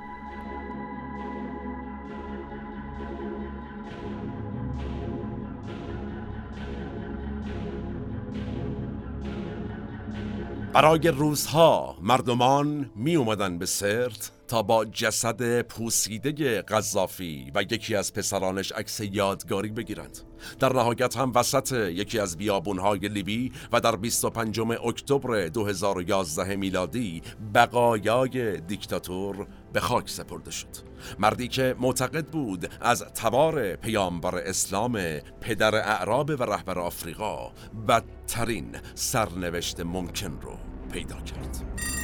برای روزها مردمان می اومدن به سرت تا با جسد پوسیده قذافی و یکی از پسرانش عکس یادگاری بگیرند. در نهایت هم وسط یکی از بیابونهای لیبی و در 25 اکتبر 2011 میلادی بقایای دیکتاتور به خاک سپرده شد. مردی که معتقد بود از تبار پیامبر اسلام پدر اعراب و رهبر آفریقا بدترین سرنوشت ممکن رو پیدا کرد.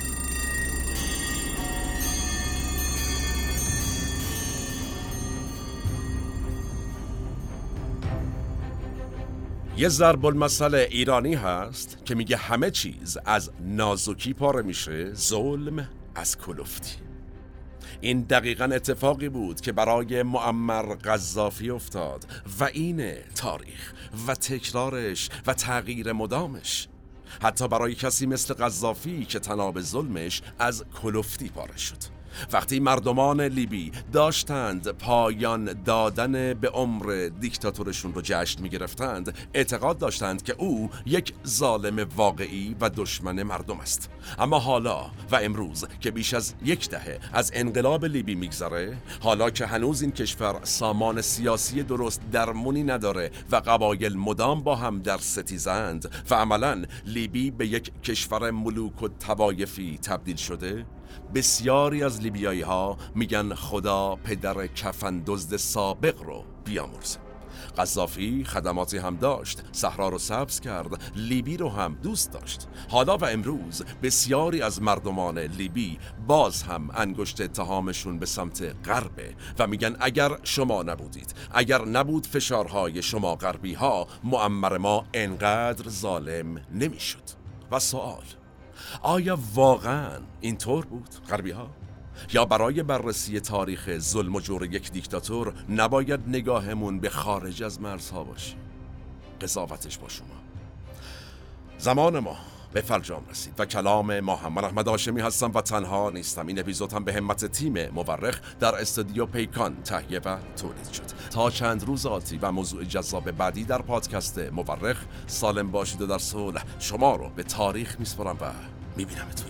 یه ضرب المثل ایرانی هست که میگه همه چیز از نازکی پاره میشه ظلم از کلفتی. این دقیقا اتفاقی بود که برای معمر قذافی افتاد و این تاریخ و تکرارش و تغییر مدامش. حتی برای کسی مثل قذافی که تناب ظلمش از کلفتی پاره شد. وقتی مردمان لیبی داشتند پایان دادن به عمر دیکتاتورشون رو جشن می گرفتند اعتقاد داشتند که او یک ظالم واقعی و دشمن مردم است. اما حالا و امروز که بیش از یک دهه از انقلاب لیبی میگذره حالا که هنوز این کشور سامان سیاسی درست درمونی نداره و قبایل مدام با هم در ستیزند و عملا لیبی به یک کشور ملوک و توایفی تبدیل شده بسیاری از لیبیایی ها میگن خدا پدر کفن دزد سابق رو بیامرزه قذافی خدماتی هم داشت صحرا رو سبز کرد لیبی رو هم دوست داشت. حالا و امروز بسیاری از مردمان لیبی باز هم انگشت اتهامشون به سمت غربه و میگن اگر شما نبودید اگر نبود فشارهای شما غربی ها معمر ما انقدر ظالم نمی‌شد. و سوال آیا واقعا اینطور بود غربی ها؟ یا برای بررسی تاریخ ظلم و جور یک دیکتاتور نباید نگاهمون به خارج از مرزها باشه قضاوتش با شما. زمان ما به فرجام رسید و کلام من احمد هاشمی هستم و تنها نیستم. این اپیزود هم به همت تیم مورخ در استودیو پیکان تهیه و تولید شد. تا چند روز آتی و موضوع جذاب بعدی در پادکست مورخ سالم باشید و در صلح شما رو به تاریخ میسپرم و میبینمتون.